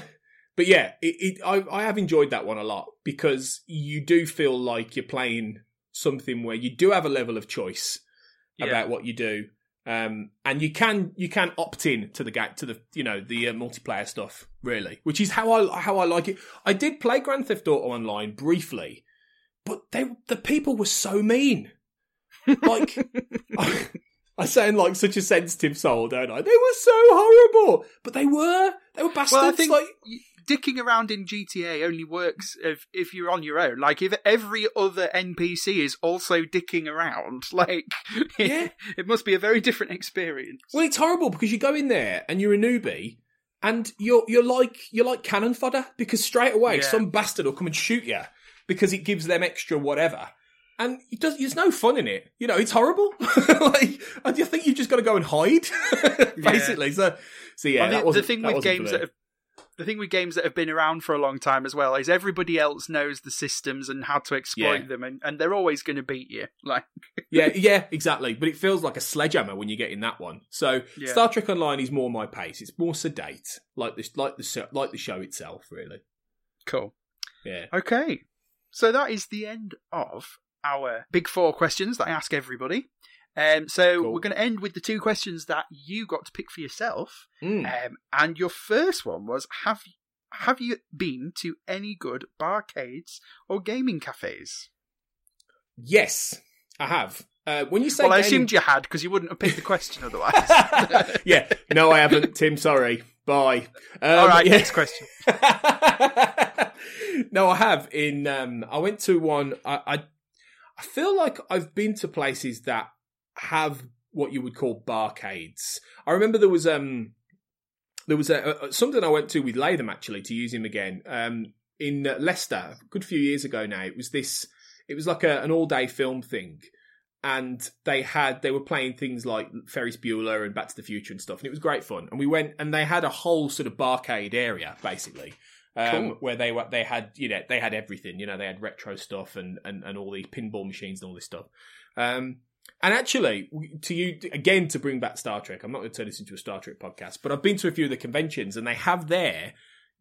but yeah it, it I, I have enjoyed that one a lot because you do feel like you're playing something where you do have a level of choice Yeah. about what you do um and you can you can opt in to the ga- to the you know the uh, multiplayer stuff really which is how i how i like it i did play grand theft auto online briefly but they the people were so mean like I sound like such a sensitive soul, don't I? They were so horrible, but they were. They were bastards. Well, I think like, dicking around in GTA only works if if you're on your own. Like if every other NPC is also dicking around, like Yeah. it must be a very different experience. well, it's horrible because you go in there and you're a newbie, and you're you're like you're like cannon fodder because straight away Yeah. some bastard will come and shoot you because it gives them extra whatever. And it does, there's no fun in it. You know, it's horrible. like, I think you've just got to go and hide, basically. So, so yeah, that the wasn't- thing with games that have the thing with games that have been around for a long time as well is everybody else knows the systems and how to exploit Yeah. them, and, and they're always going to beat you. Like, yeah, yeah, exactly. But it feels like a sledgehammer when you get in that one. So Yeah. Star Trek Online is more my pace. It's more sedate, like this, like the like the show itself, really. cool. Yeah. Okay, so that is the end of our big four questions that I ask everybody. Um, so Cool. we're going to end with the two questions that you got to pick for yourself. Mm. Um, and your first one was have have you been to any good barcades or gaming cafes? Yes, I have. Uh, when you say well, I assumed you had because you wouldn't have picked the question otherwise. yeah, no, I haven't. Tim, sorry. Bye. Um, All right, yeah. next question. no, I have. In um, I went to one. I, I I feel like I've been to places that have what you would call barcades. I remember there was um there was a, a something I went to with Latham actually to use him again um in uh, Leicester a good few years ago now. It was this. It was like a, an all day film thing. And they had they were playing things like Ferris Bueller and Back to the Future and stuff, and it was great fun. And we went and they had a whole sort of barcade area basically, um, Cool. where they were they had you know they had everything you know they had retro stuff and and, and all these pinball machines and all this stuff um and actually to you again to bring back star trek i'm not going to turn this into a star trek podcast but i've been to a few of the conventions and they have there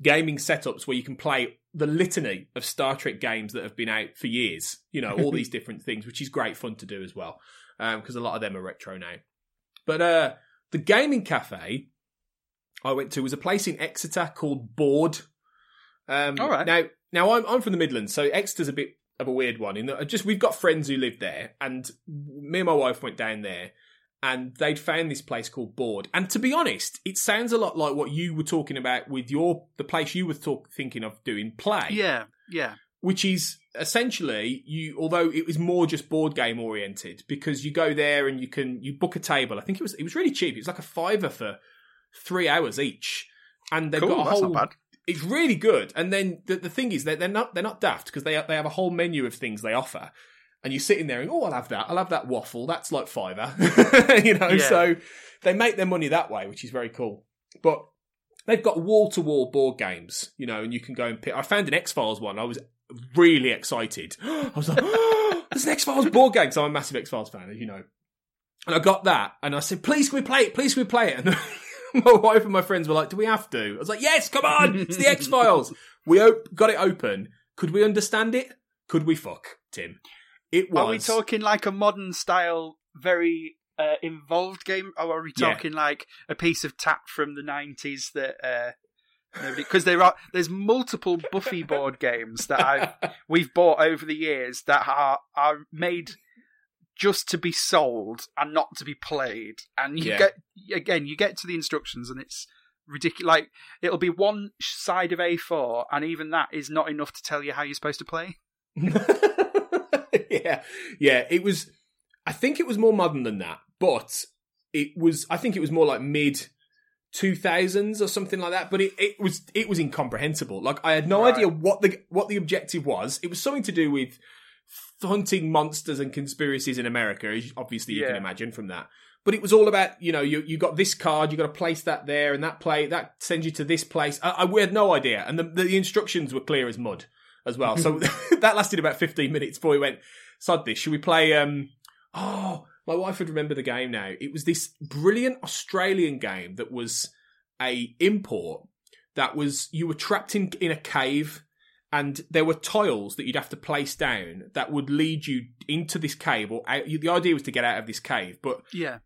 gaming setups where you can play the litany of star trek games that have been out for years you know all these different things which is great fun to do as well because a lot of them are retro now but uh the gaming cafe I went to was a place in Exeter called Board. Um, All right. Now, now I'm I'm from the Midlands, so Exeter's a bit of a weird one. In that uh, just we've got friends who live there, and me and my wife went down there, and they'd found this place called Board. And to be honest, it sounds a lot like what you were talking about with your the place you were talk, thinking of doing play Yeah, yeah, which is essentially you although it was more just board game oriented because you go there and you can you book a table i think it was it was really cheap it was like a fiver for three hours each and they've cool. got a That's whole not bad. It's really good. And then the, the thing is that they're not they're not daft because they they have a whole menu of things they offer. And you're sitting there and oh i'll have that. I'll have that waffle. That's like fiver you know Yeah. so they make their money that way which is very cool. But they've got wall to wall board games you know and you can go and pick i found an x-files one. I was really excited. I was like oh, there's an x-files board game. So i'm a massive x-files fan as you know. And i got that and i said please can we play it? Please can we play it? And my wife and my friends were like do we have to? I was like yes come on it's the x-files. We op- got it open. Could we understand it? Could we fuck tim? It was Are we talking like a modern style, very uh, involved game, or are we Yeah. talking like a piece of tap from the nineties that? Uh, because there are there's multiple Buffy board games that I've we've bought over the years that are are made just to be sold and not to be played. And you Yeah. get again, you get to the instructions and it's ridiculous. Like it'll be one side of A4, and even that is not enough to tell you how you're supposed to play. yeah, yeah. It was. I think it was more modern than that, but it was. I think it was more like mid two thousands or something like that. But it, it was it was incomprehensible. Like I had no Right. idea what the what the objective was. It was something to do with hunting monsters and conspiracies in America. as Obviously, you can imagine from that. But it was all about you know you you got this card, you got to place that there, and that play that sends you to this place. I, I we had no idea, and the, the instructions were clear as mud as well. So that lasted about fifteen minutes before we went. Sod this. Should we play? Um, oh, my wife would remember the game now. It was this brilliant Australian game that was a import that was you were trapped in in a cave and there were tiles that you'd have to place down that would lead you into this cave or out, the idea was to get out of this cave but Yeah.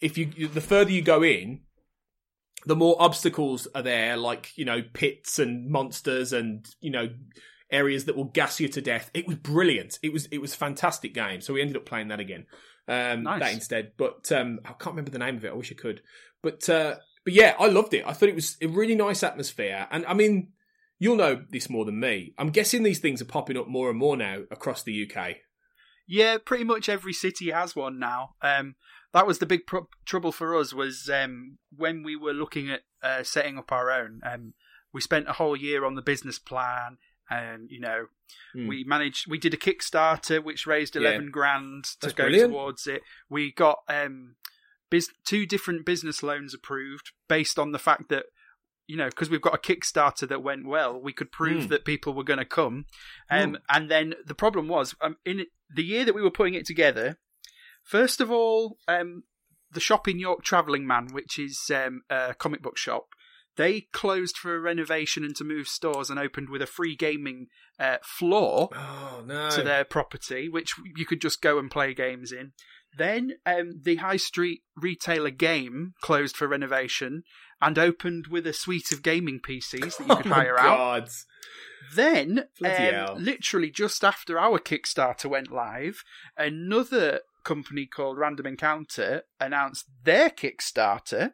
if you the further you go in the more obstacles are there like you know pits and monsters and you know areas that will gas you to death. It was brilliant. It was it was a fantastic game. So we ended up playing that again. Um, Nice. That instead, but um, I can't remember the name of it. I wish I could. But uh, but yeah, I loved it. I thought it was a really nice atmosphere, and I mean, you'll know this more than me. I'm guessing these things are popping up more and more now across the UK. Yeah, pretty much every city has one now. Um, that was the big pro- trouble for us was um, when we were looking at uh, setting up our own. Um, we spent a whole year on the business plan, and you know, Hmm. we managed. We did a Kickstarter which raised Yeah. eleven grand to That's go brilliant. towards it. We got um, bus- two different business loans approved based on the fact that. You know, because we've got a Kickstarter that went well, we could prove Hmm. that people were going to come. Um, Hmm. And then the problem was, um, in the year that we were putting it together, first of all, um, the shop in York, Travelling Man, which is um, a comic book shop, they closed for a renovation and to move stores and opened with a free gaming uh, floor Oh no! to their property, which you could just go and play games in. Then um, the high street retailer Game closed for renovation and opened with a suite of gaming PCs that you could oh hire out. Then, um, literally just after our Kickstarter went live, another company called Random Encounter announced their Kickstarter,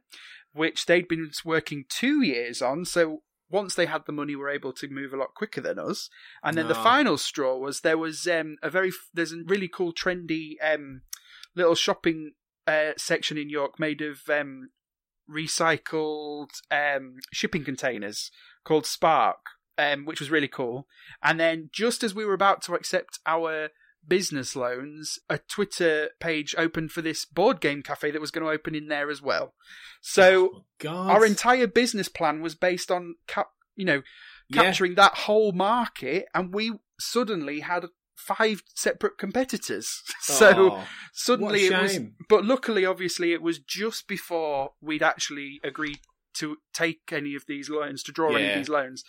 which they'd been working two years on. So once they had the money, were able to move a lot quicker than us. And then the final straw was there was um, a very there's a really cool trendy um, little shopping uh, section in York made of um, recycled um, shipping containers called Spark, um, which was really cool. And then just as we were about to accept our business loans, a Twitter page opened for this board game cafe that was going to open in there as well. So Oh, our entire business plan was based on cap- you know Yeah. capturing that whole market and we suddenly had five separate competitors so Oh, suddenly it was but luckily obviously it was just before we'd actually agreed to take any of these loans to draw any of these loans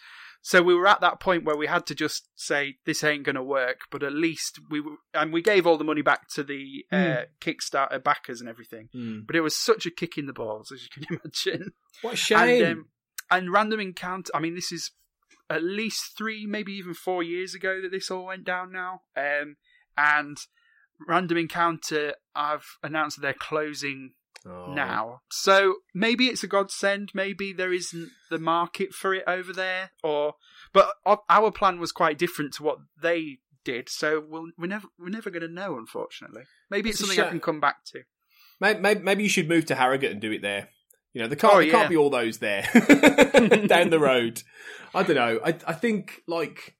so we were at that point where we had to just say this ain't going to work but at least we were and we gave all the money back to the uh, Hmm. kickstarter backers and everything Hmm. but it was such a kick in the balls as you can imagine What a shame. and, um, and random encounter. I mean, this is at least three, maybe even four years ago that this all went down now. Um, and random encounter, I've announced that they're closing Oh. now. So maybe it's a godsend. Maybe there isn't the market for it over there, or but our- our plan was quite different to what they did. So we'll, we're never we're never going to know, unfortunately. Maybe it's It's something I can come back to. Maybe, maybe you should move to Harrogate and do it there. You know, there oh, can't, Oh, there yeah. can't be all those there down the road. I don't know. I, I think like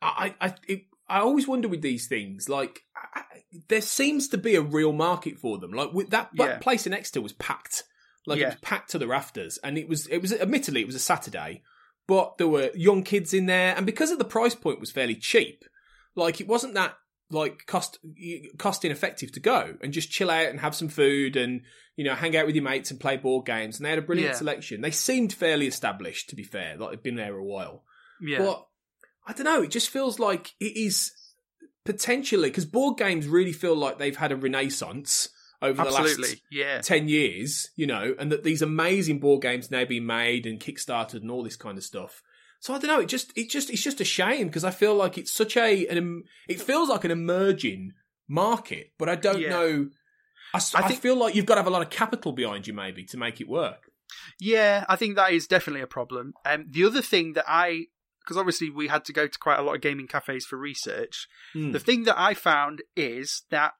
I, I, it, I always wonder with these things. Like I, there seems to be a real market for them. Like with that, that place in Exeter was packed. Like it was packed to the rafters, and it was it was admittedly it was a Saturday, but there were young kids in there, and because of the price point was fairly cheap, like it wasn't that like cost cost ineffective to go and just chill out and have some food and you know hang out with your mates and play board games. And they had a brilliant Yeah. selection. They seemed fairly established to be fair like they've been there a while. Yeah, but i don't know it just feels like it is potentially because board games really feel like they've had a renaissance over the last Yeah, 10 years, you know, and that these amazing board games now being made and kickstarted and all this kind of stuff. So I don't know, it just it just it's just a shame because I feel like it's such a an it feels like an emerging market, but I don't Yeah. know I think- feel like you've got to have a lot of capital behind you maybe to make it work. Yeah, I think that is definitely a problem. Um, the other thing that I, because obviously we had to go to quite a lot of gaming cafes for research, Hmm. the thing that I found is that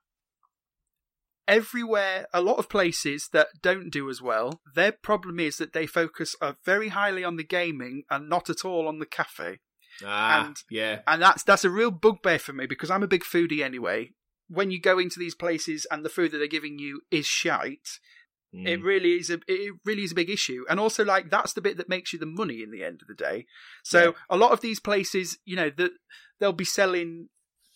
everywhere, a lot of places that don't do as well, their problem is that they focus uh, very highly on the gaming and not at all on the cafe. ah, and- yeah. And that's that's a real bugbear for me because I'm a big foodie anyway. When you go into these places and the food that they're giving you is shite, Hmm. it really is a it really is a big issue and also like that's the bit that makes you the money in the end of the day so Yeah. a lot of these places you know that they'll be selling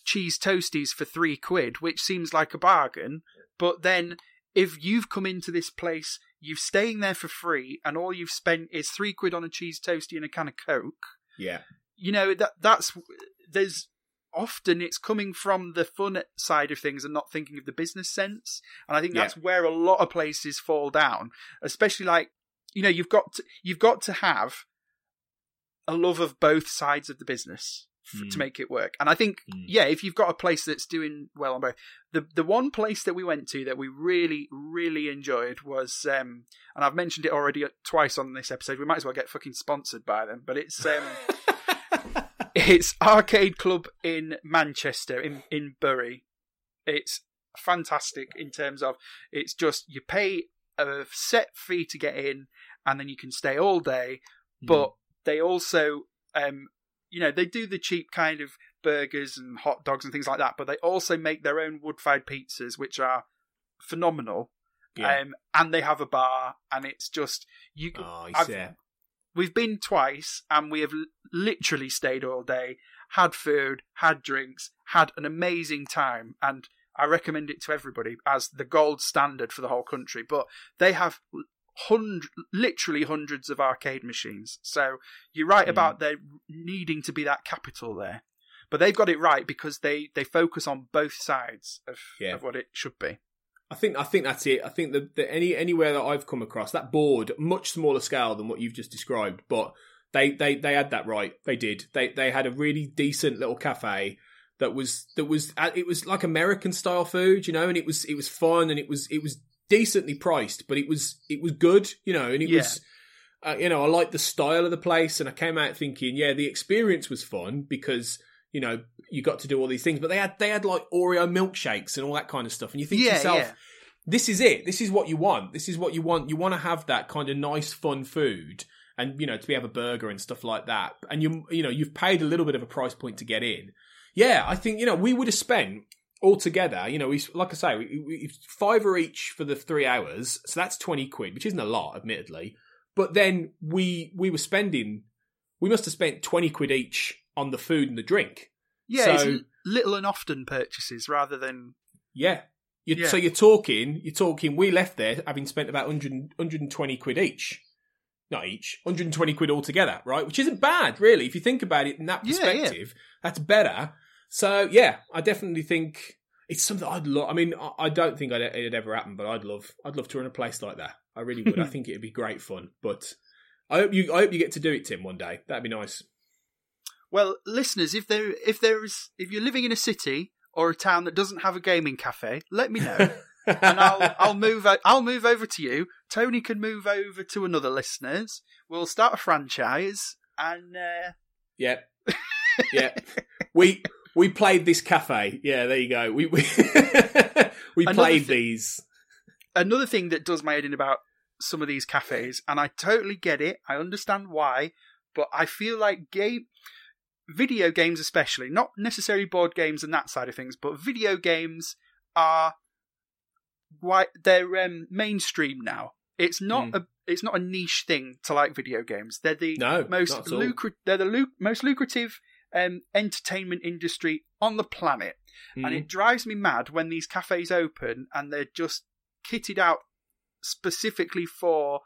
cheese toasties for three quid which seems like a bargain. But then if you've come into this place you're staying there for free and all you've spent is three quid on a cheese toastie and a can of coke. Yeah. you know that that's there's often it's coming from the fun side of things and not thinking of the business sense. And i think that's where a lot of places fall down especially like you know you've got to, you've got to have a love of both sides of the business f- Mm. to make it work. And I think, Mm. yeah, if you've got a place that's doing well on both, the the one place that we went to that we really really enjoyed was, um, and I've mentioned it already twice on this episode. We might as well get fucking sponsored by them, but it's um, it's Arcade Club in Manchester in in Bury. It's fantastic in terms of it's just you pay a set fee to get in, and then you can stay all day. But they also, um, you know, they do the cheap kind of burgers and hot dogs and things like that. But they also make their own wood-fired pizzas, which are phenomenal. yeah. Um, and they have a bar, and it's just you. oh, We've been twice, and we have literally stayed all day, had food, had drinks, had an amazing time, and I recommend it to everybody as the gold standard for the whole country. But they have hundred, literally hundreds of arcade machines. So you're right Mm. about there needing to be that capital there, but they've got it right because they they focus on both sides of, Yeah. of what it should be. I think I think that's it. I think that, that any anywhere that I've come across that board, much smaller scale than what you've just described, but they they they had that right. They did. They they had a really decent little cafe that was that was uh, it was like American style food, you know, and it was it was fun and it was it was decently priced, but it was it was good, you know, and it Yeah. was. Uh, you know, I liked the style of the place, and I came out thinking, yeah, the experience was fun because you know you got to do all these things. But they had they had like Oreo milkshakes and all that kind of stuff, and you think to yourself, yeah. this is it. This is what you want. This is what you want. You want to have that kind of nice, fun food, and you know, to be have a burger and stuff like that. And you, you know, you've paid a little bit of a price point to get in. Yeah, I think you know we would have spent altogether. You know, we like I say, we, we, fiver each for the three hours, so that's twenty quid, which isn't a lot, admittedly. But then we we were spending, we must have spent twenty quid each on the food and the drink. Yeah, So- little and often purchases rather than Yeah. You, Yeah. So you're talking, you're talking, we left there having spent about 100, 120 quid each. Not each, 120 quid altogether, right? Which isn't bad, really. If you think about it in that Yeah, yeah. perspective, that's better. So, yeah, I definitely think it's something I'd love. I mean, I, I don't think I'd, it'd ever happen, but I'd love, I'd love to run a place like that. I really would. I think it'd be great fun. But I hope you, I hope you get to do it, Tim, one day. That'd be nice. Well, listeners, if there if there is if you're living in a city or a town that doesn't have a gaming cafe, let me know, and I'll I'll move I'll move over to you. Tony can move over to another listeners. We'll start a franchise, and uh, Yeah, yeah. we we played this cafe. Yeah, there you go. We we, we played thi- these. another thing that does my head in about some of these cafes, and I totally get it. I understand why, but I feel like game, video games, especially not necessarily board games and that side of things, but video games are why they're um, mainstream now. It's not Mm. a it's not a niche thing to like video games. They're the No, most at lucrative. They're the lu- most lucrative um, entertainment industry on the planet and Mm. it drives me mad when these cafes open and they're just kitted out specifically for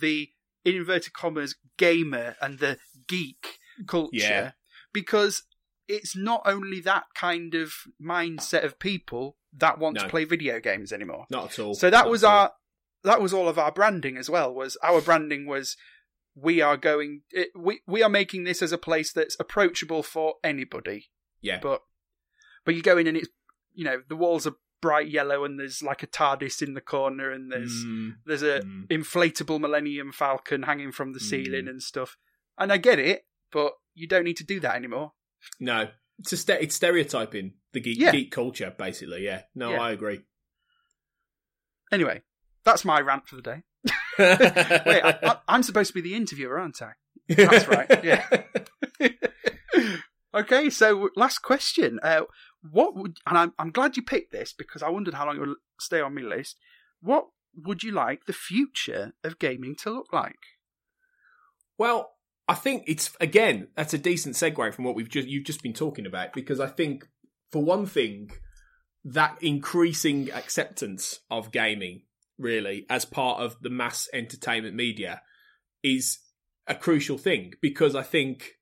the in inverted commas gamer and the geek culture Yeah. because it's not only that kind of mindset of people that want No. to play video games anymore Not at all. so that Not was our that was all of our branding as well was our branding was we are going it, we we are making this as a place that's approachable for anybody yeah. but but you go in and it's you know the walls are bright yellow and there's like a TARDIS in the corner and there's Mm, there's a mm. inflatable Millennium Falcon hanging from the ceiling Mm. and stuff. And I get it, but you don't need to do that anymore. No, it's a ste- it's stereotyping the geek Yeah. geek culture, basically. Yeah. No, Yeah. I agree. Anyway, that's my rant for the day. Wait, I, I, I'm supposed to be the interviewer, aren't I? That's right, yeah. okay, so last question. Uh, what would and I'm I'm glad you picked this because I wondered how long it would stay on my list. What would you like the future of gaming to look like? Well, I think it's again that's a decent segue from what we've just you've just been talking about because I think for one thing that increasing acceptance of gaming really as part of the mass entertainment media is a crucial thing because I think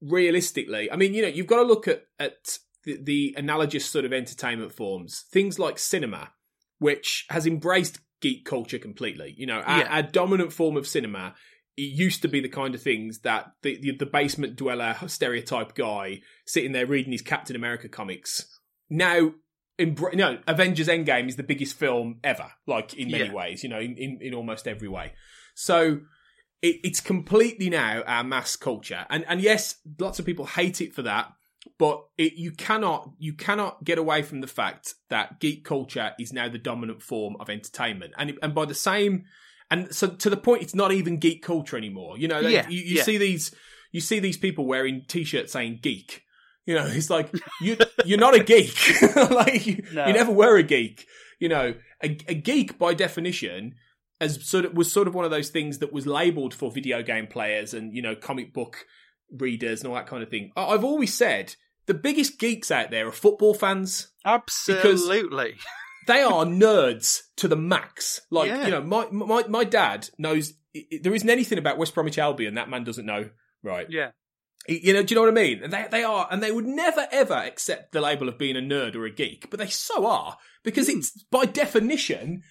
realistically, I mean, you know, you've got to look at at the, the analogous sort of entertainment forms, things like cinema, which has embraced geek culture completely. You know, our, Yeah. our dominant form of cinema it used to be the kind of things that the the, the basement dweller stereotype guy sitting there reading his Captain America comics now embr- no Avengers Endgame is the biggest film ever like in many Yeah. ways you know in, in, in almost every way. So it, it's completely now our mass culture. And and yes lots of people hate it for that but it, you cannot you cannot get away from the fact that geek culture is now the dominant form of entertainment. And and by the same and so to the point it's not even geek culture anymore. You know Yeah, you, you yeah. see these you see these people wearing t-shirts saying geek you know it's like you you're not a geek like you, No. you never were a geek you know a, a geek by definition as sort of was sort of one of those things that was labeled for video game players and you know comic book readers and all that kind of thing I- i've always said the biggest geeks out there are football fans Absolutely. they are nerds to the max. Like Yeah. you know, my my my dad knows there isn't anything about West Bromwich Albion that man doesn't know. Right? yeah. You know, do you know what I mean? They they are, and they would never ever accept the label of being a nerd or a geek, but they so are because Hmm. it's by definition.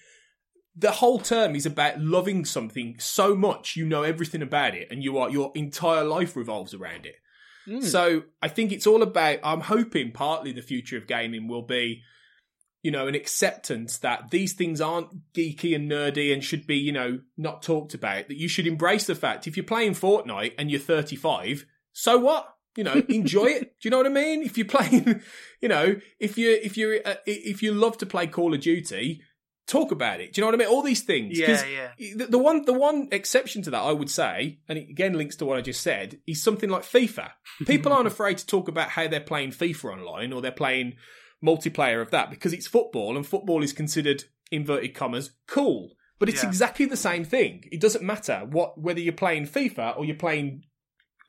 The whole term is about loving something so much you know everything about it, and you are your entire life revolves around it. Mm. So I think it's all about. I'm hoping partly the future of gaming will be, you know, an acceptance that these things aren't geeky and nerdy and should be, you know, not talked about. That you should embrace the fact if you're playing Fortnite and you're 35, so what? You know, enjoy it. Do you know what I mean? If you're playing, you know, if you if you uh, if you love to play Call of Duty, talk about it. Do you know what I mean? All these things. yeah, yeah. the, the one the one exception to that I would say, and it again links to what I just said, is something like FIFA. People aren't afraid to talk about how they're playing FIFA online or they're playing multiplayer of that because it's football and football is considered inverted commas cool. But it's Yeah. exactly the same thing. It doesn't matter what whether you're playing FIFA or you're playing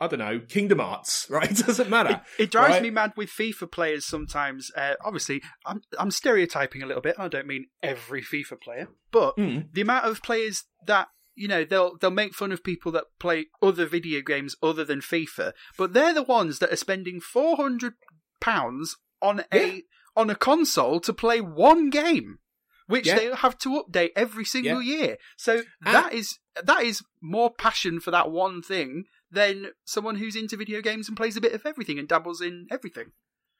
I don't know, Kingdom Hearts, right? It doesn't matter. It drives Right. me mad with FIFA players sometimes. Uh, obviously, I'm I'm stereotyping a little bit. and I don't mean every FIFA player, but Mm. the amount of players that you know they'll they'll make fun of people that play other video games other than FIFA, but they're the ones that are spending four hundred pounds on a on a console to play one game, which Yeah. they have to update every single year. So And- that is that is more passion for that one thing than someone who's into video games and plays a bit of everything and dabbles in everything.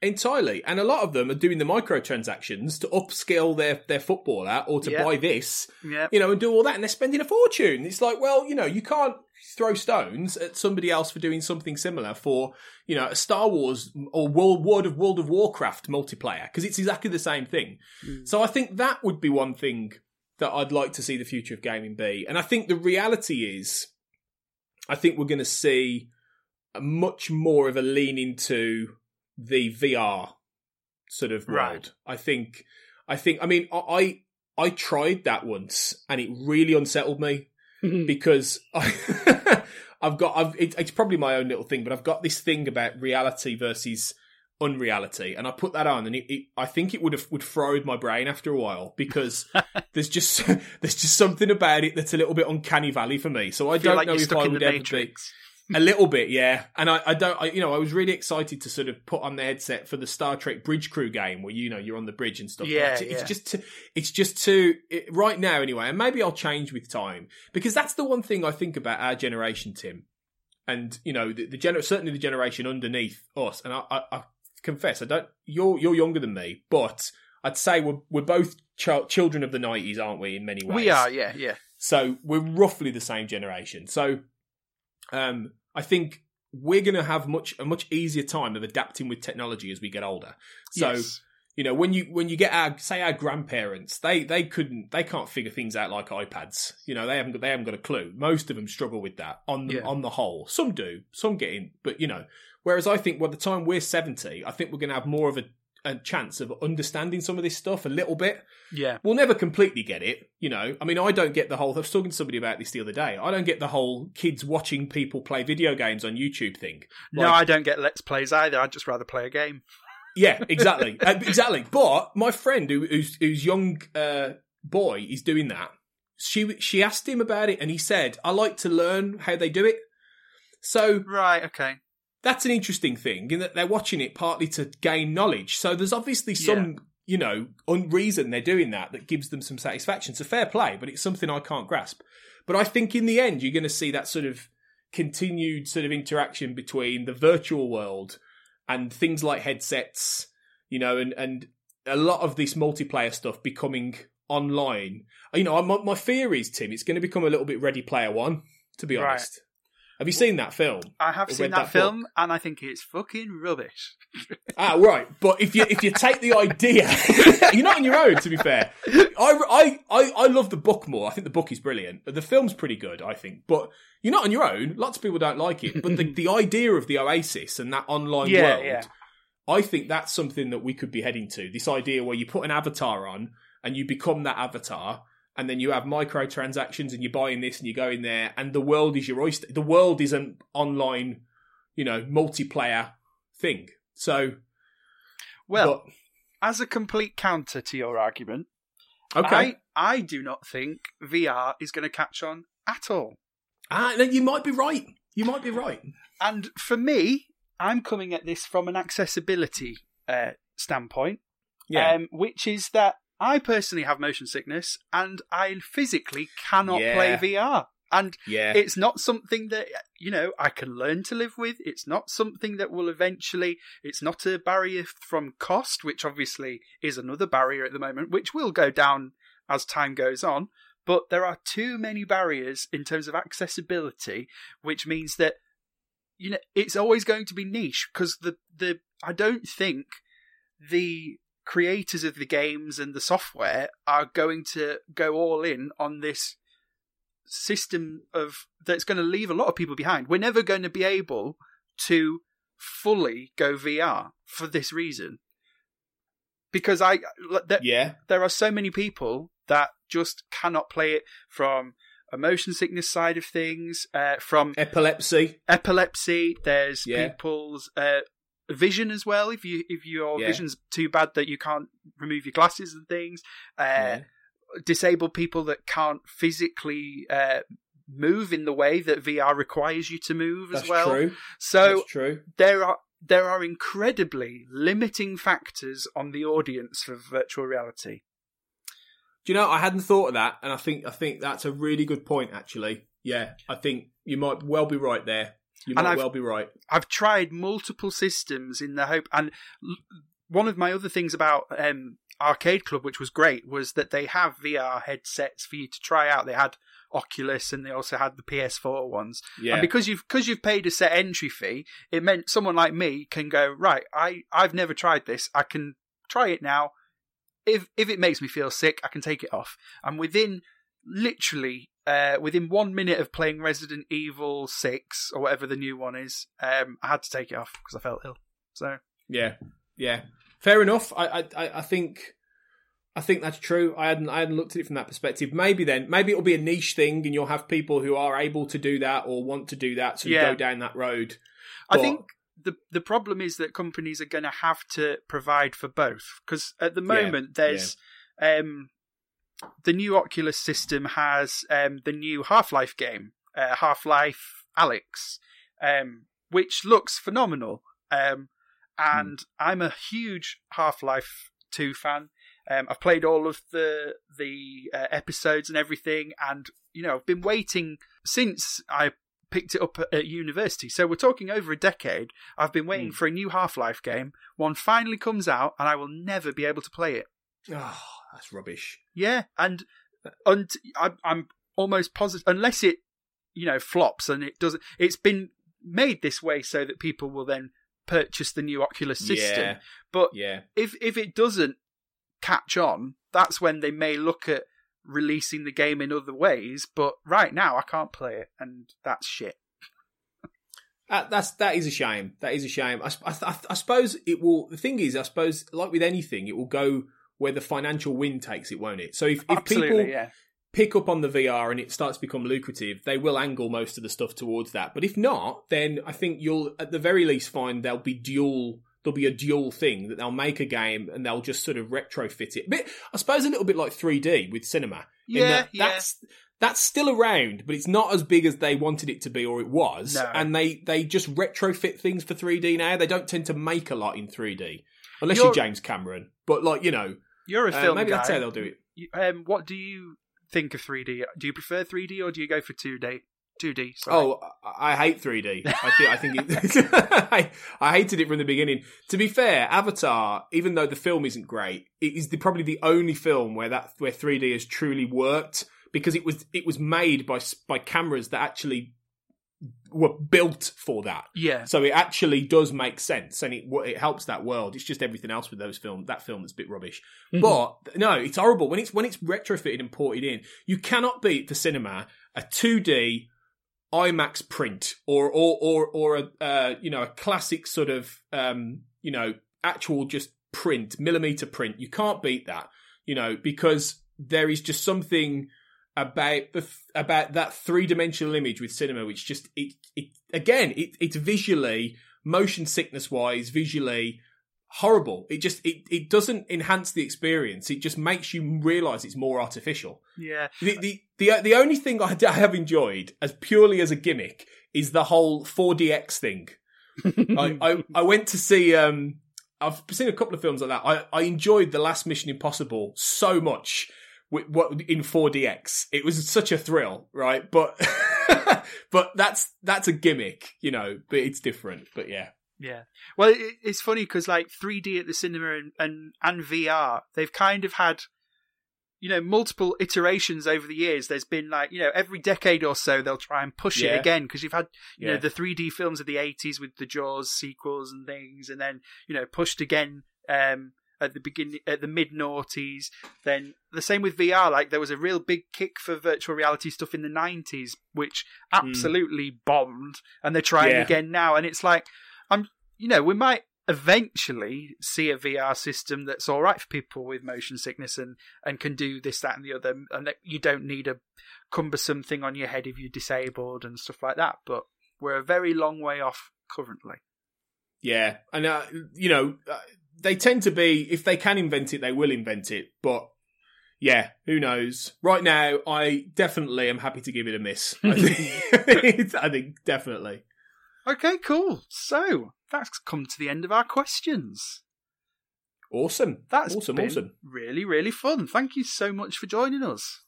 Entirely. And a lot of them are doing the microtransactions to upscale their, their footballer or to Yeah. buy this, Yeah. you know, and do all that. And they're spending a fortune. It's like, well, you know, you can't throw stones at somebody else for doing something similar for, you know, a Star Wars or World, World of World of Warcraft multiplayer because it's exactly the same thing. Hmm. So I think that would be one thing that I'd like to see the future of gaming be. And I think the reality is, I think we're going to see much more of a lean into the VR sort of world. Right. I think, I think, I mean, I, I, I tried that once and it really unsettled me because I, I've got, I've, it, it's probably my own little thing, but I've got this thing about reality versus unreality, and I put that on, and it, it, I think it would have would fried my brain after a while because there's just there's just something about it that's a little bit uncanny valley for me. So I feel don't like know if I would ever Matrix. be a little bit, yeah. And I, I don't, I, you know, I was really excited to sort of put on the headset for the Star Trek Bridge Crew game where you know you're on the bridge and stuff. Yeah, it's, it's yeah. just too, it's just too it, right now anyway, and maybe I'll change with time because that's the one thing I think about our generation, Tim, and you know the, the gener- certainly the generation underneath us. And I, I, I confess, I don't. You're you're younger than me, but I'd say we're we're both ch- children of the nineties, aren't we? In many ways, We are, yeah, yeah. so we're roughly the same generation. So um, I think we're going to have much a much easier time of adapting with technology as we get older. So yes. you know when you when you get our say our grandparents, they they couldn't they can't figure things out like iPads. You know they haven't got, they haven't got a clue. Most of them struggle with that on the Yeah. on the whole. Some do, some get in, but you know. Whereas I think by the time we're seventy, I think we're going to have more of a a chance of understanding some of this stuff a little bit yeah. we'll never completely get it, you know. I mean, I don't get the whole. I was talking to somebody about this the other day. I don't get the whole kids watching people play video games on YouTube thing. no, I don't get let's plays either. I'd just rather play a game. Yeah, exactly, Uh, exactly. But my friend, who, who's who's young uh, boy, is doing that. She she asked him about it, and he said, "I like to learn how they do it." So Right, okay. That's an interesting thing in that they're watching it partly to gain knowledge. So there's obviously some you know, on reason they're doing that that gives them some satisfaction. It's a fair play, but it's something I can't grasp. But I think in the end, you're going to see that sort of continued sort of interaction between the virtual world and things like headsets, you know, and, and a lot of this multiplayer stuff becoming online. You know, my, my fear is, Tim, it's going to become a little bit Ready Player One, to be Right. Have you seen that film? I have seen that, that film, book? and I think it's fucking rubbish. Ah, right. But if you if you take the idea, you're not on your own. To be fair, I, I I I love the book more. I think the book is brilliant. The film's pretty good, I think. But you're not on your own. Lots of people don't like it. But the the idea of the Oasis and that online Yeah, world, yeah. I think that's something that we could be heading to. This idea where you put an avatar on and you become that avatar. And then you have microtransactions, and you're buying this, and you go in there, and the world is your oyster. The world is an online, you know, multiplayer thing. So, Well, but- as a complete counter to your argument, Okay. I, I do not think VR is going to catch on at all. Ah, then you might be right. You might be right. And for me, I'm coming at this from an accessibility uh, standpoint, Yeah. um, which is that I personally have motion sickness and I physically cannot Yeah. play VR. And yeah. it's not something that you know I can learn to live with. It's not something that will eventually. It's not a barrier from cost, which obviously is another barrier at the moment, which will go down as time goes on. But there are too many barriers in terms of accessibility, which means that you know it's always going to be niche because the the I don't think the creators of the games and the software are going to go all in on this system of that's going to leave a lot of people behind. We're never going to be able to fully go VR for this reason. Because I there, yeah. there are so many people that just cannot play it from a motion sickness side of things, uh, from Epilepsy. epilepsy. There's Yeah. people's uh, vision as well. If you if your Yeah. vision's too bad that you can't remove your glasses and things, uh, yeah. disabled people that can't physically uh, move in the way that VR requires you to move That's as well. true. So That's true. there are there are incredibly limiting factors on the audience for virtual reality. Do you know? I hadn't thought of that, and I think I think that's a really good point. Actually, yeah. I think you might well be right there. You And might well be right. I've tried multiple systems in the hope, and l- one of my other things about um, Arcade Club, which was great, was that they have VR headsets for you to try out. They had Oculus, and they also had the PS4 ones. Yeah. And because you've because you've paid a set entry fee, it meant someone like me can go right. I I've never tried this. I can try it now. If if it makes me feel sick, I can take it off. And within literally uh, within one minute of playing Resident Evil Six or whatever the new one is, um, I had to take it off because I felt ill. So Yeah, yeah, fair enough. I, I, I- think, I think that's true. I hadn't, I hadn't looked at it from that perspective. Maybe then, maybe it'll be a niche thing, and you'll have people who are able to do that or want to do that, so you Yeah. go down that road. I think the the problem is that companies are going to have to provide for both because at the Yeah, moment there's um the new Oculus system has um the new Half Life game, uh, Half Life Alyx, um which looks phenomenal. Um and I'm a huge Half Life Two fan. Um, I've played all of the the uh, episodes and everything, and you know I've been waiting since I picked it up at, at university. So we're talking over a decade. I've been waiting Hmm. for a new Half Life game. One finally comes out, and I will never be able to play it. Oh, that's rubbish. Yeah, and uh, and I, I'm almost positive unless it you know flops and it doesn't. It's been made this way so that people will then purchase the new Oculus system. Yeah, But yeah. if if it doesn't catch on, that's when they may look at releasing the game in other ways. But right now, I can't play it, and that's shit. That, that's that is a shame. That is a shame. I, I, I suppose it will. The thing is, I suppose, like with anything, it will go where the financial wind takes it, won't it? So if, if Absolutely, people yeah. pick up on the VR and it starts to become lucrative, they will angle most of the stuff towards that. But if not, then I think you'll at the very least find there'll be dual. There'll be a dual thing that they'll make a game and they'll just sort of retrofit it. But I suppose a little bit like 3D with cinema. Yeah, that yeah. That's that's still around, but it's not as big as they wanted it to be or it was. No. And they they just retrofit things for 3D now. They don't tend to make a lot in 3D unless You're- you're James Cameron. But like you know, you're a uh, film maybe guy. that's how they'll do it. Um, what do you think of 3D? Do you prefer 3D or do you go for 2D? 2D. Sorry. Oh, I I hate 3D. I think I think it, I, I hated it from the beginning. To be fair, Avatar, even though the film isn't great, it is the, probably the only film where that where 3D has truly worked because it was it was made by by cameras that actually were built for that. yeah. So it actually does make sense, and it it helps that world. It's just everything else with those film that film that's a bit rubbish. But no, it's horrible when it's when it's retrofitted and ported in. You cannot beat the cinema a two D IMAX print or or or or a uh, you know a classic sort of um, you know actual just print millimeter print. You can't beat that, you know, because there is just something about the about that three dimensional image with cinema, which just it it again it it's visually motion sickness wise visually horrible. It just it it doesn't enhance the experience. It just makes you realize it's more artificial. Yeah. The the the, the only thing I, I have enjoyed as purely as a gimmick is the whole 4DX thing. I, I I went to see um I've seen a couple of films like that. I I enjoyed the last Mission Impossible so much what in 4DX. It was such a thrill, right? But but that's that's a gimmick, you know, but it's different. But yeah. Yeah. Well, it, it's funny because like 3D at the cinema and, and and VR, they've kind of had, you know, multiple iterations over the years. There's been like, you know, every decade or so they'll try and push it again because you've had, you know, the 3D films of the 80s with the Jaws sequels and things, and then you know pushed again um, at the beginning at the mid noughties. Then the same with VR. Like there was a real big kick for virtual reality stuff in the 90s, which absolutely bombed, and they're trying Hmm. Yeah. again now. And it's like I'm, you know, we might eventually see a VR system that's all right for people with motion sickness and and can do this, that, and the other, and that you don't need a cumbersome thing on your head if you're disabled and stuff like that. But we're a very long way off currently. Yeah, and uh, you know uh, they tend to be if they can invent it, they will invent it. But yeah, who knows? Right now, I definitely am happy to give it a miss. I think, I think definitely. Okay, cool. So that's come to the end of our questions. Awesome. That's awesome. Awesome. really, really fun. Thank you so much for joining us.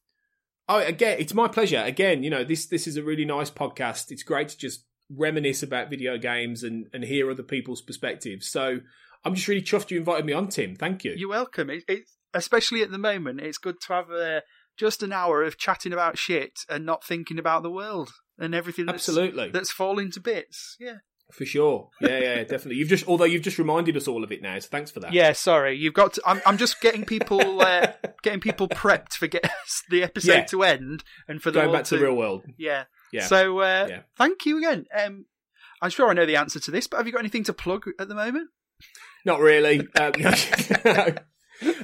Oh, again, it's my pleasure. Again, you know this this is a really nice podcast. It's great to just reminisce about video games and and hear other people's perspectives. So I'm just really chuffed you invited me on, Tim. Thank you. You're welcome. It, it, especially at the moment, it's good to have uh, just an hour of chatting about shit and not thinking about the world and everything that's, Absolutely. that's falling to bits. Yeah. For sure. Yeah, yeah, definitely. You've just although you've just reminded us all of it now, so thanks for that. Yeah, sorry. You've got to. I'm, I'm just getting people uh, getting people prepped for get the episode Yeah. to end and for them Going back to the real world. Yeah. Yeah. So uh, Yeah. thank you again. Um, I'm sure I know the answer to this, but have you got anything to plug at the moment? Not really. Um,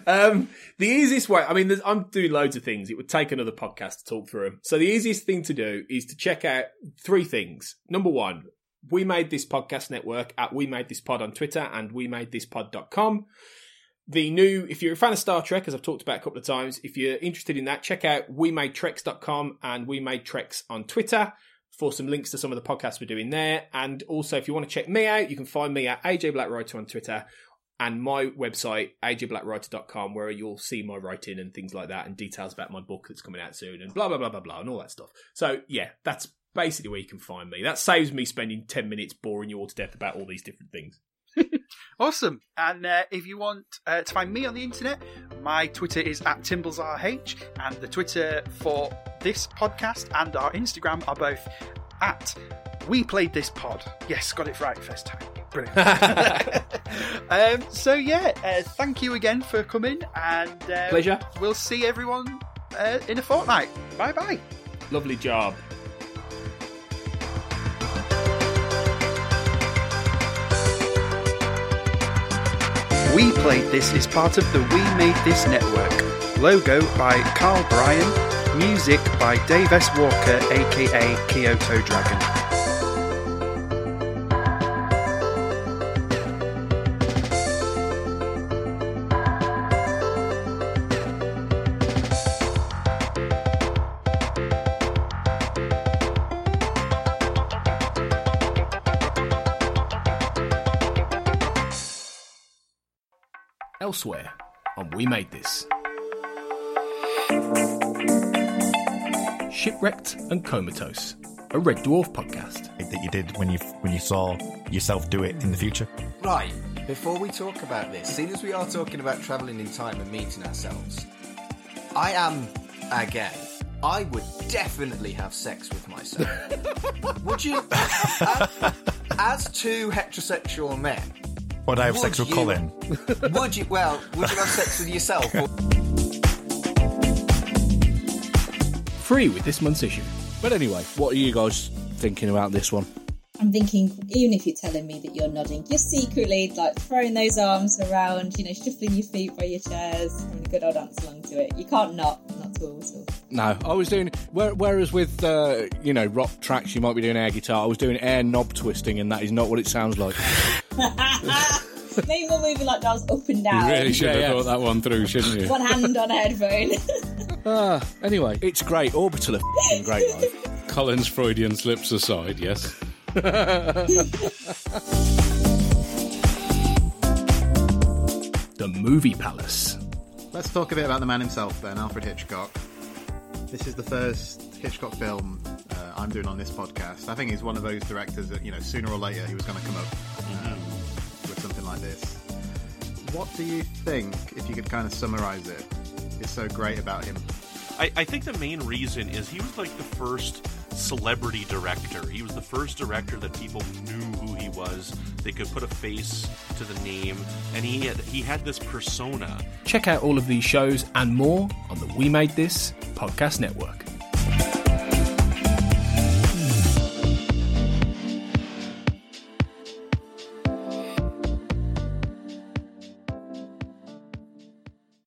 um, the easiest way, I mean, I'm doing loads of things. It would take another podcast to talk through them. So the easiest thing to do is to check out three things. Number one, we made this podcast network at We Made This Pod on Twitter and we made this pod.com. The new, if you're a fan of Star Trek, as I've talked about a couple of times, if you're interested in that, check out we made treks.com and we made treks on Twitter for some links to some of the podcasts we're doing there. And also, if you want to check me out, you can find me at AJ Blackwriter on Twitter and my website, ajblackwriter.com, where you'll see my writing and things like that and details about my book that's coming out soon and blah, blah, blah, blah, blah, and all that stuff. So, yeah, that's basically where you can find me. That saves me spending 10 minutes boring you all to death about all these different things. Awesome. And uh, if you want uh, to find me on the internet, my Twitter is at TimblesRH, and the Twitter for this podcast and our Instagram are both at We Played This Pod. Yes, got it right first time. Brilliant. um, so, yeah, uh, thank you again for coming, and uh, Pleasure. we'll see everyone uh, in a fortnight. Bye bye. Lovely job. We Played This is part of the We Made This network. Logo by Carl Bryan. Music by Dave S. Walker, aka Kyoto Dragon. Elsewhere. on We Made This. Shipwrecked and Comatose, a Red Dwarf podcast. that you did when you when you saw yourself do it in the future? Right, before we talk about this, seeing as we are talking about travelling in time and meeting ourselves, I am, again, I would definitely have sex with myself. would you? As, as two heterosexual men, Would I have Would sex with you- Colin? would you, well, would you have sex with yourself? Or, Free with this month's issue. But anyway, what are you guys thinking about this one? I'm thinking, even if you're telling me that you're nodding, you're secretly like throwing those arms around, you know, shuffling your feet by your chairs, having a good old dance along to it. You can't not, not at all. at all. No, I was doing. Whereas with uh, you know rock tracks, you might be doing air guitar. I was doing air knob twisting, and that is not what it sounds like. Maybe we're moving like dials up and down. You really should Yeah, have yeah. thought that one through, shouldn't you? One hand on a headphone. Ah, anyway, it's great. Orbital are f***ing great Life. Colin's Freudian slips aside, yes. The Movie Palace. Let's talk a bit about the man himself then, Alfred Hitchcock. This is the first Hitchcock film uh, I'm doing on this podcast. I think he's one of those directors that, you know, sooner or later he was going to come up um, with something like this. What do you think, if you could kind of summarize it, is so great about him? I, I think the main reason is he was like the first celebrity director. He was the first director that people knew who he was. They could put a face to the name, and he had he had this persona. Check out all of these shows and more on the We Made This podcast network.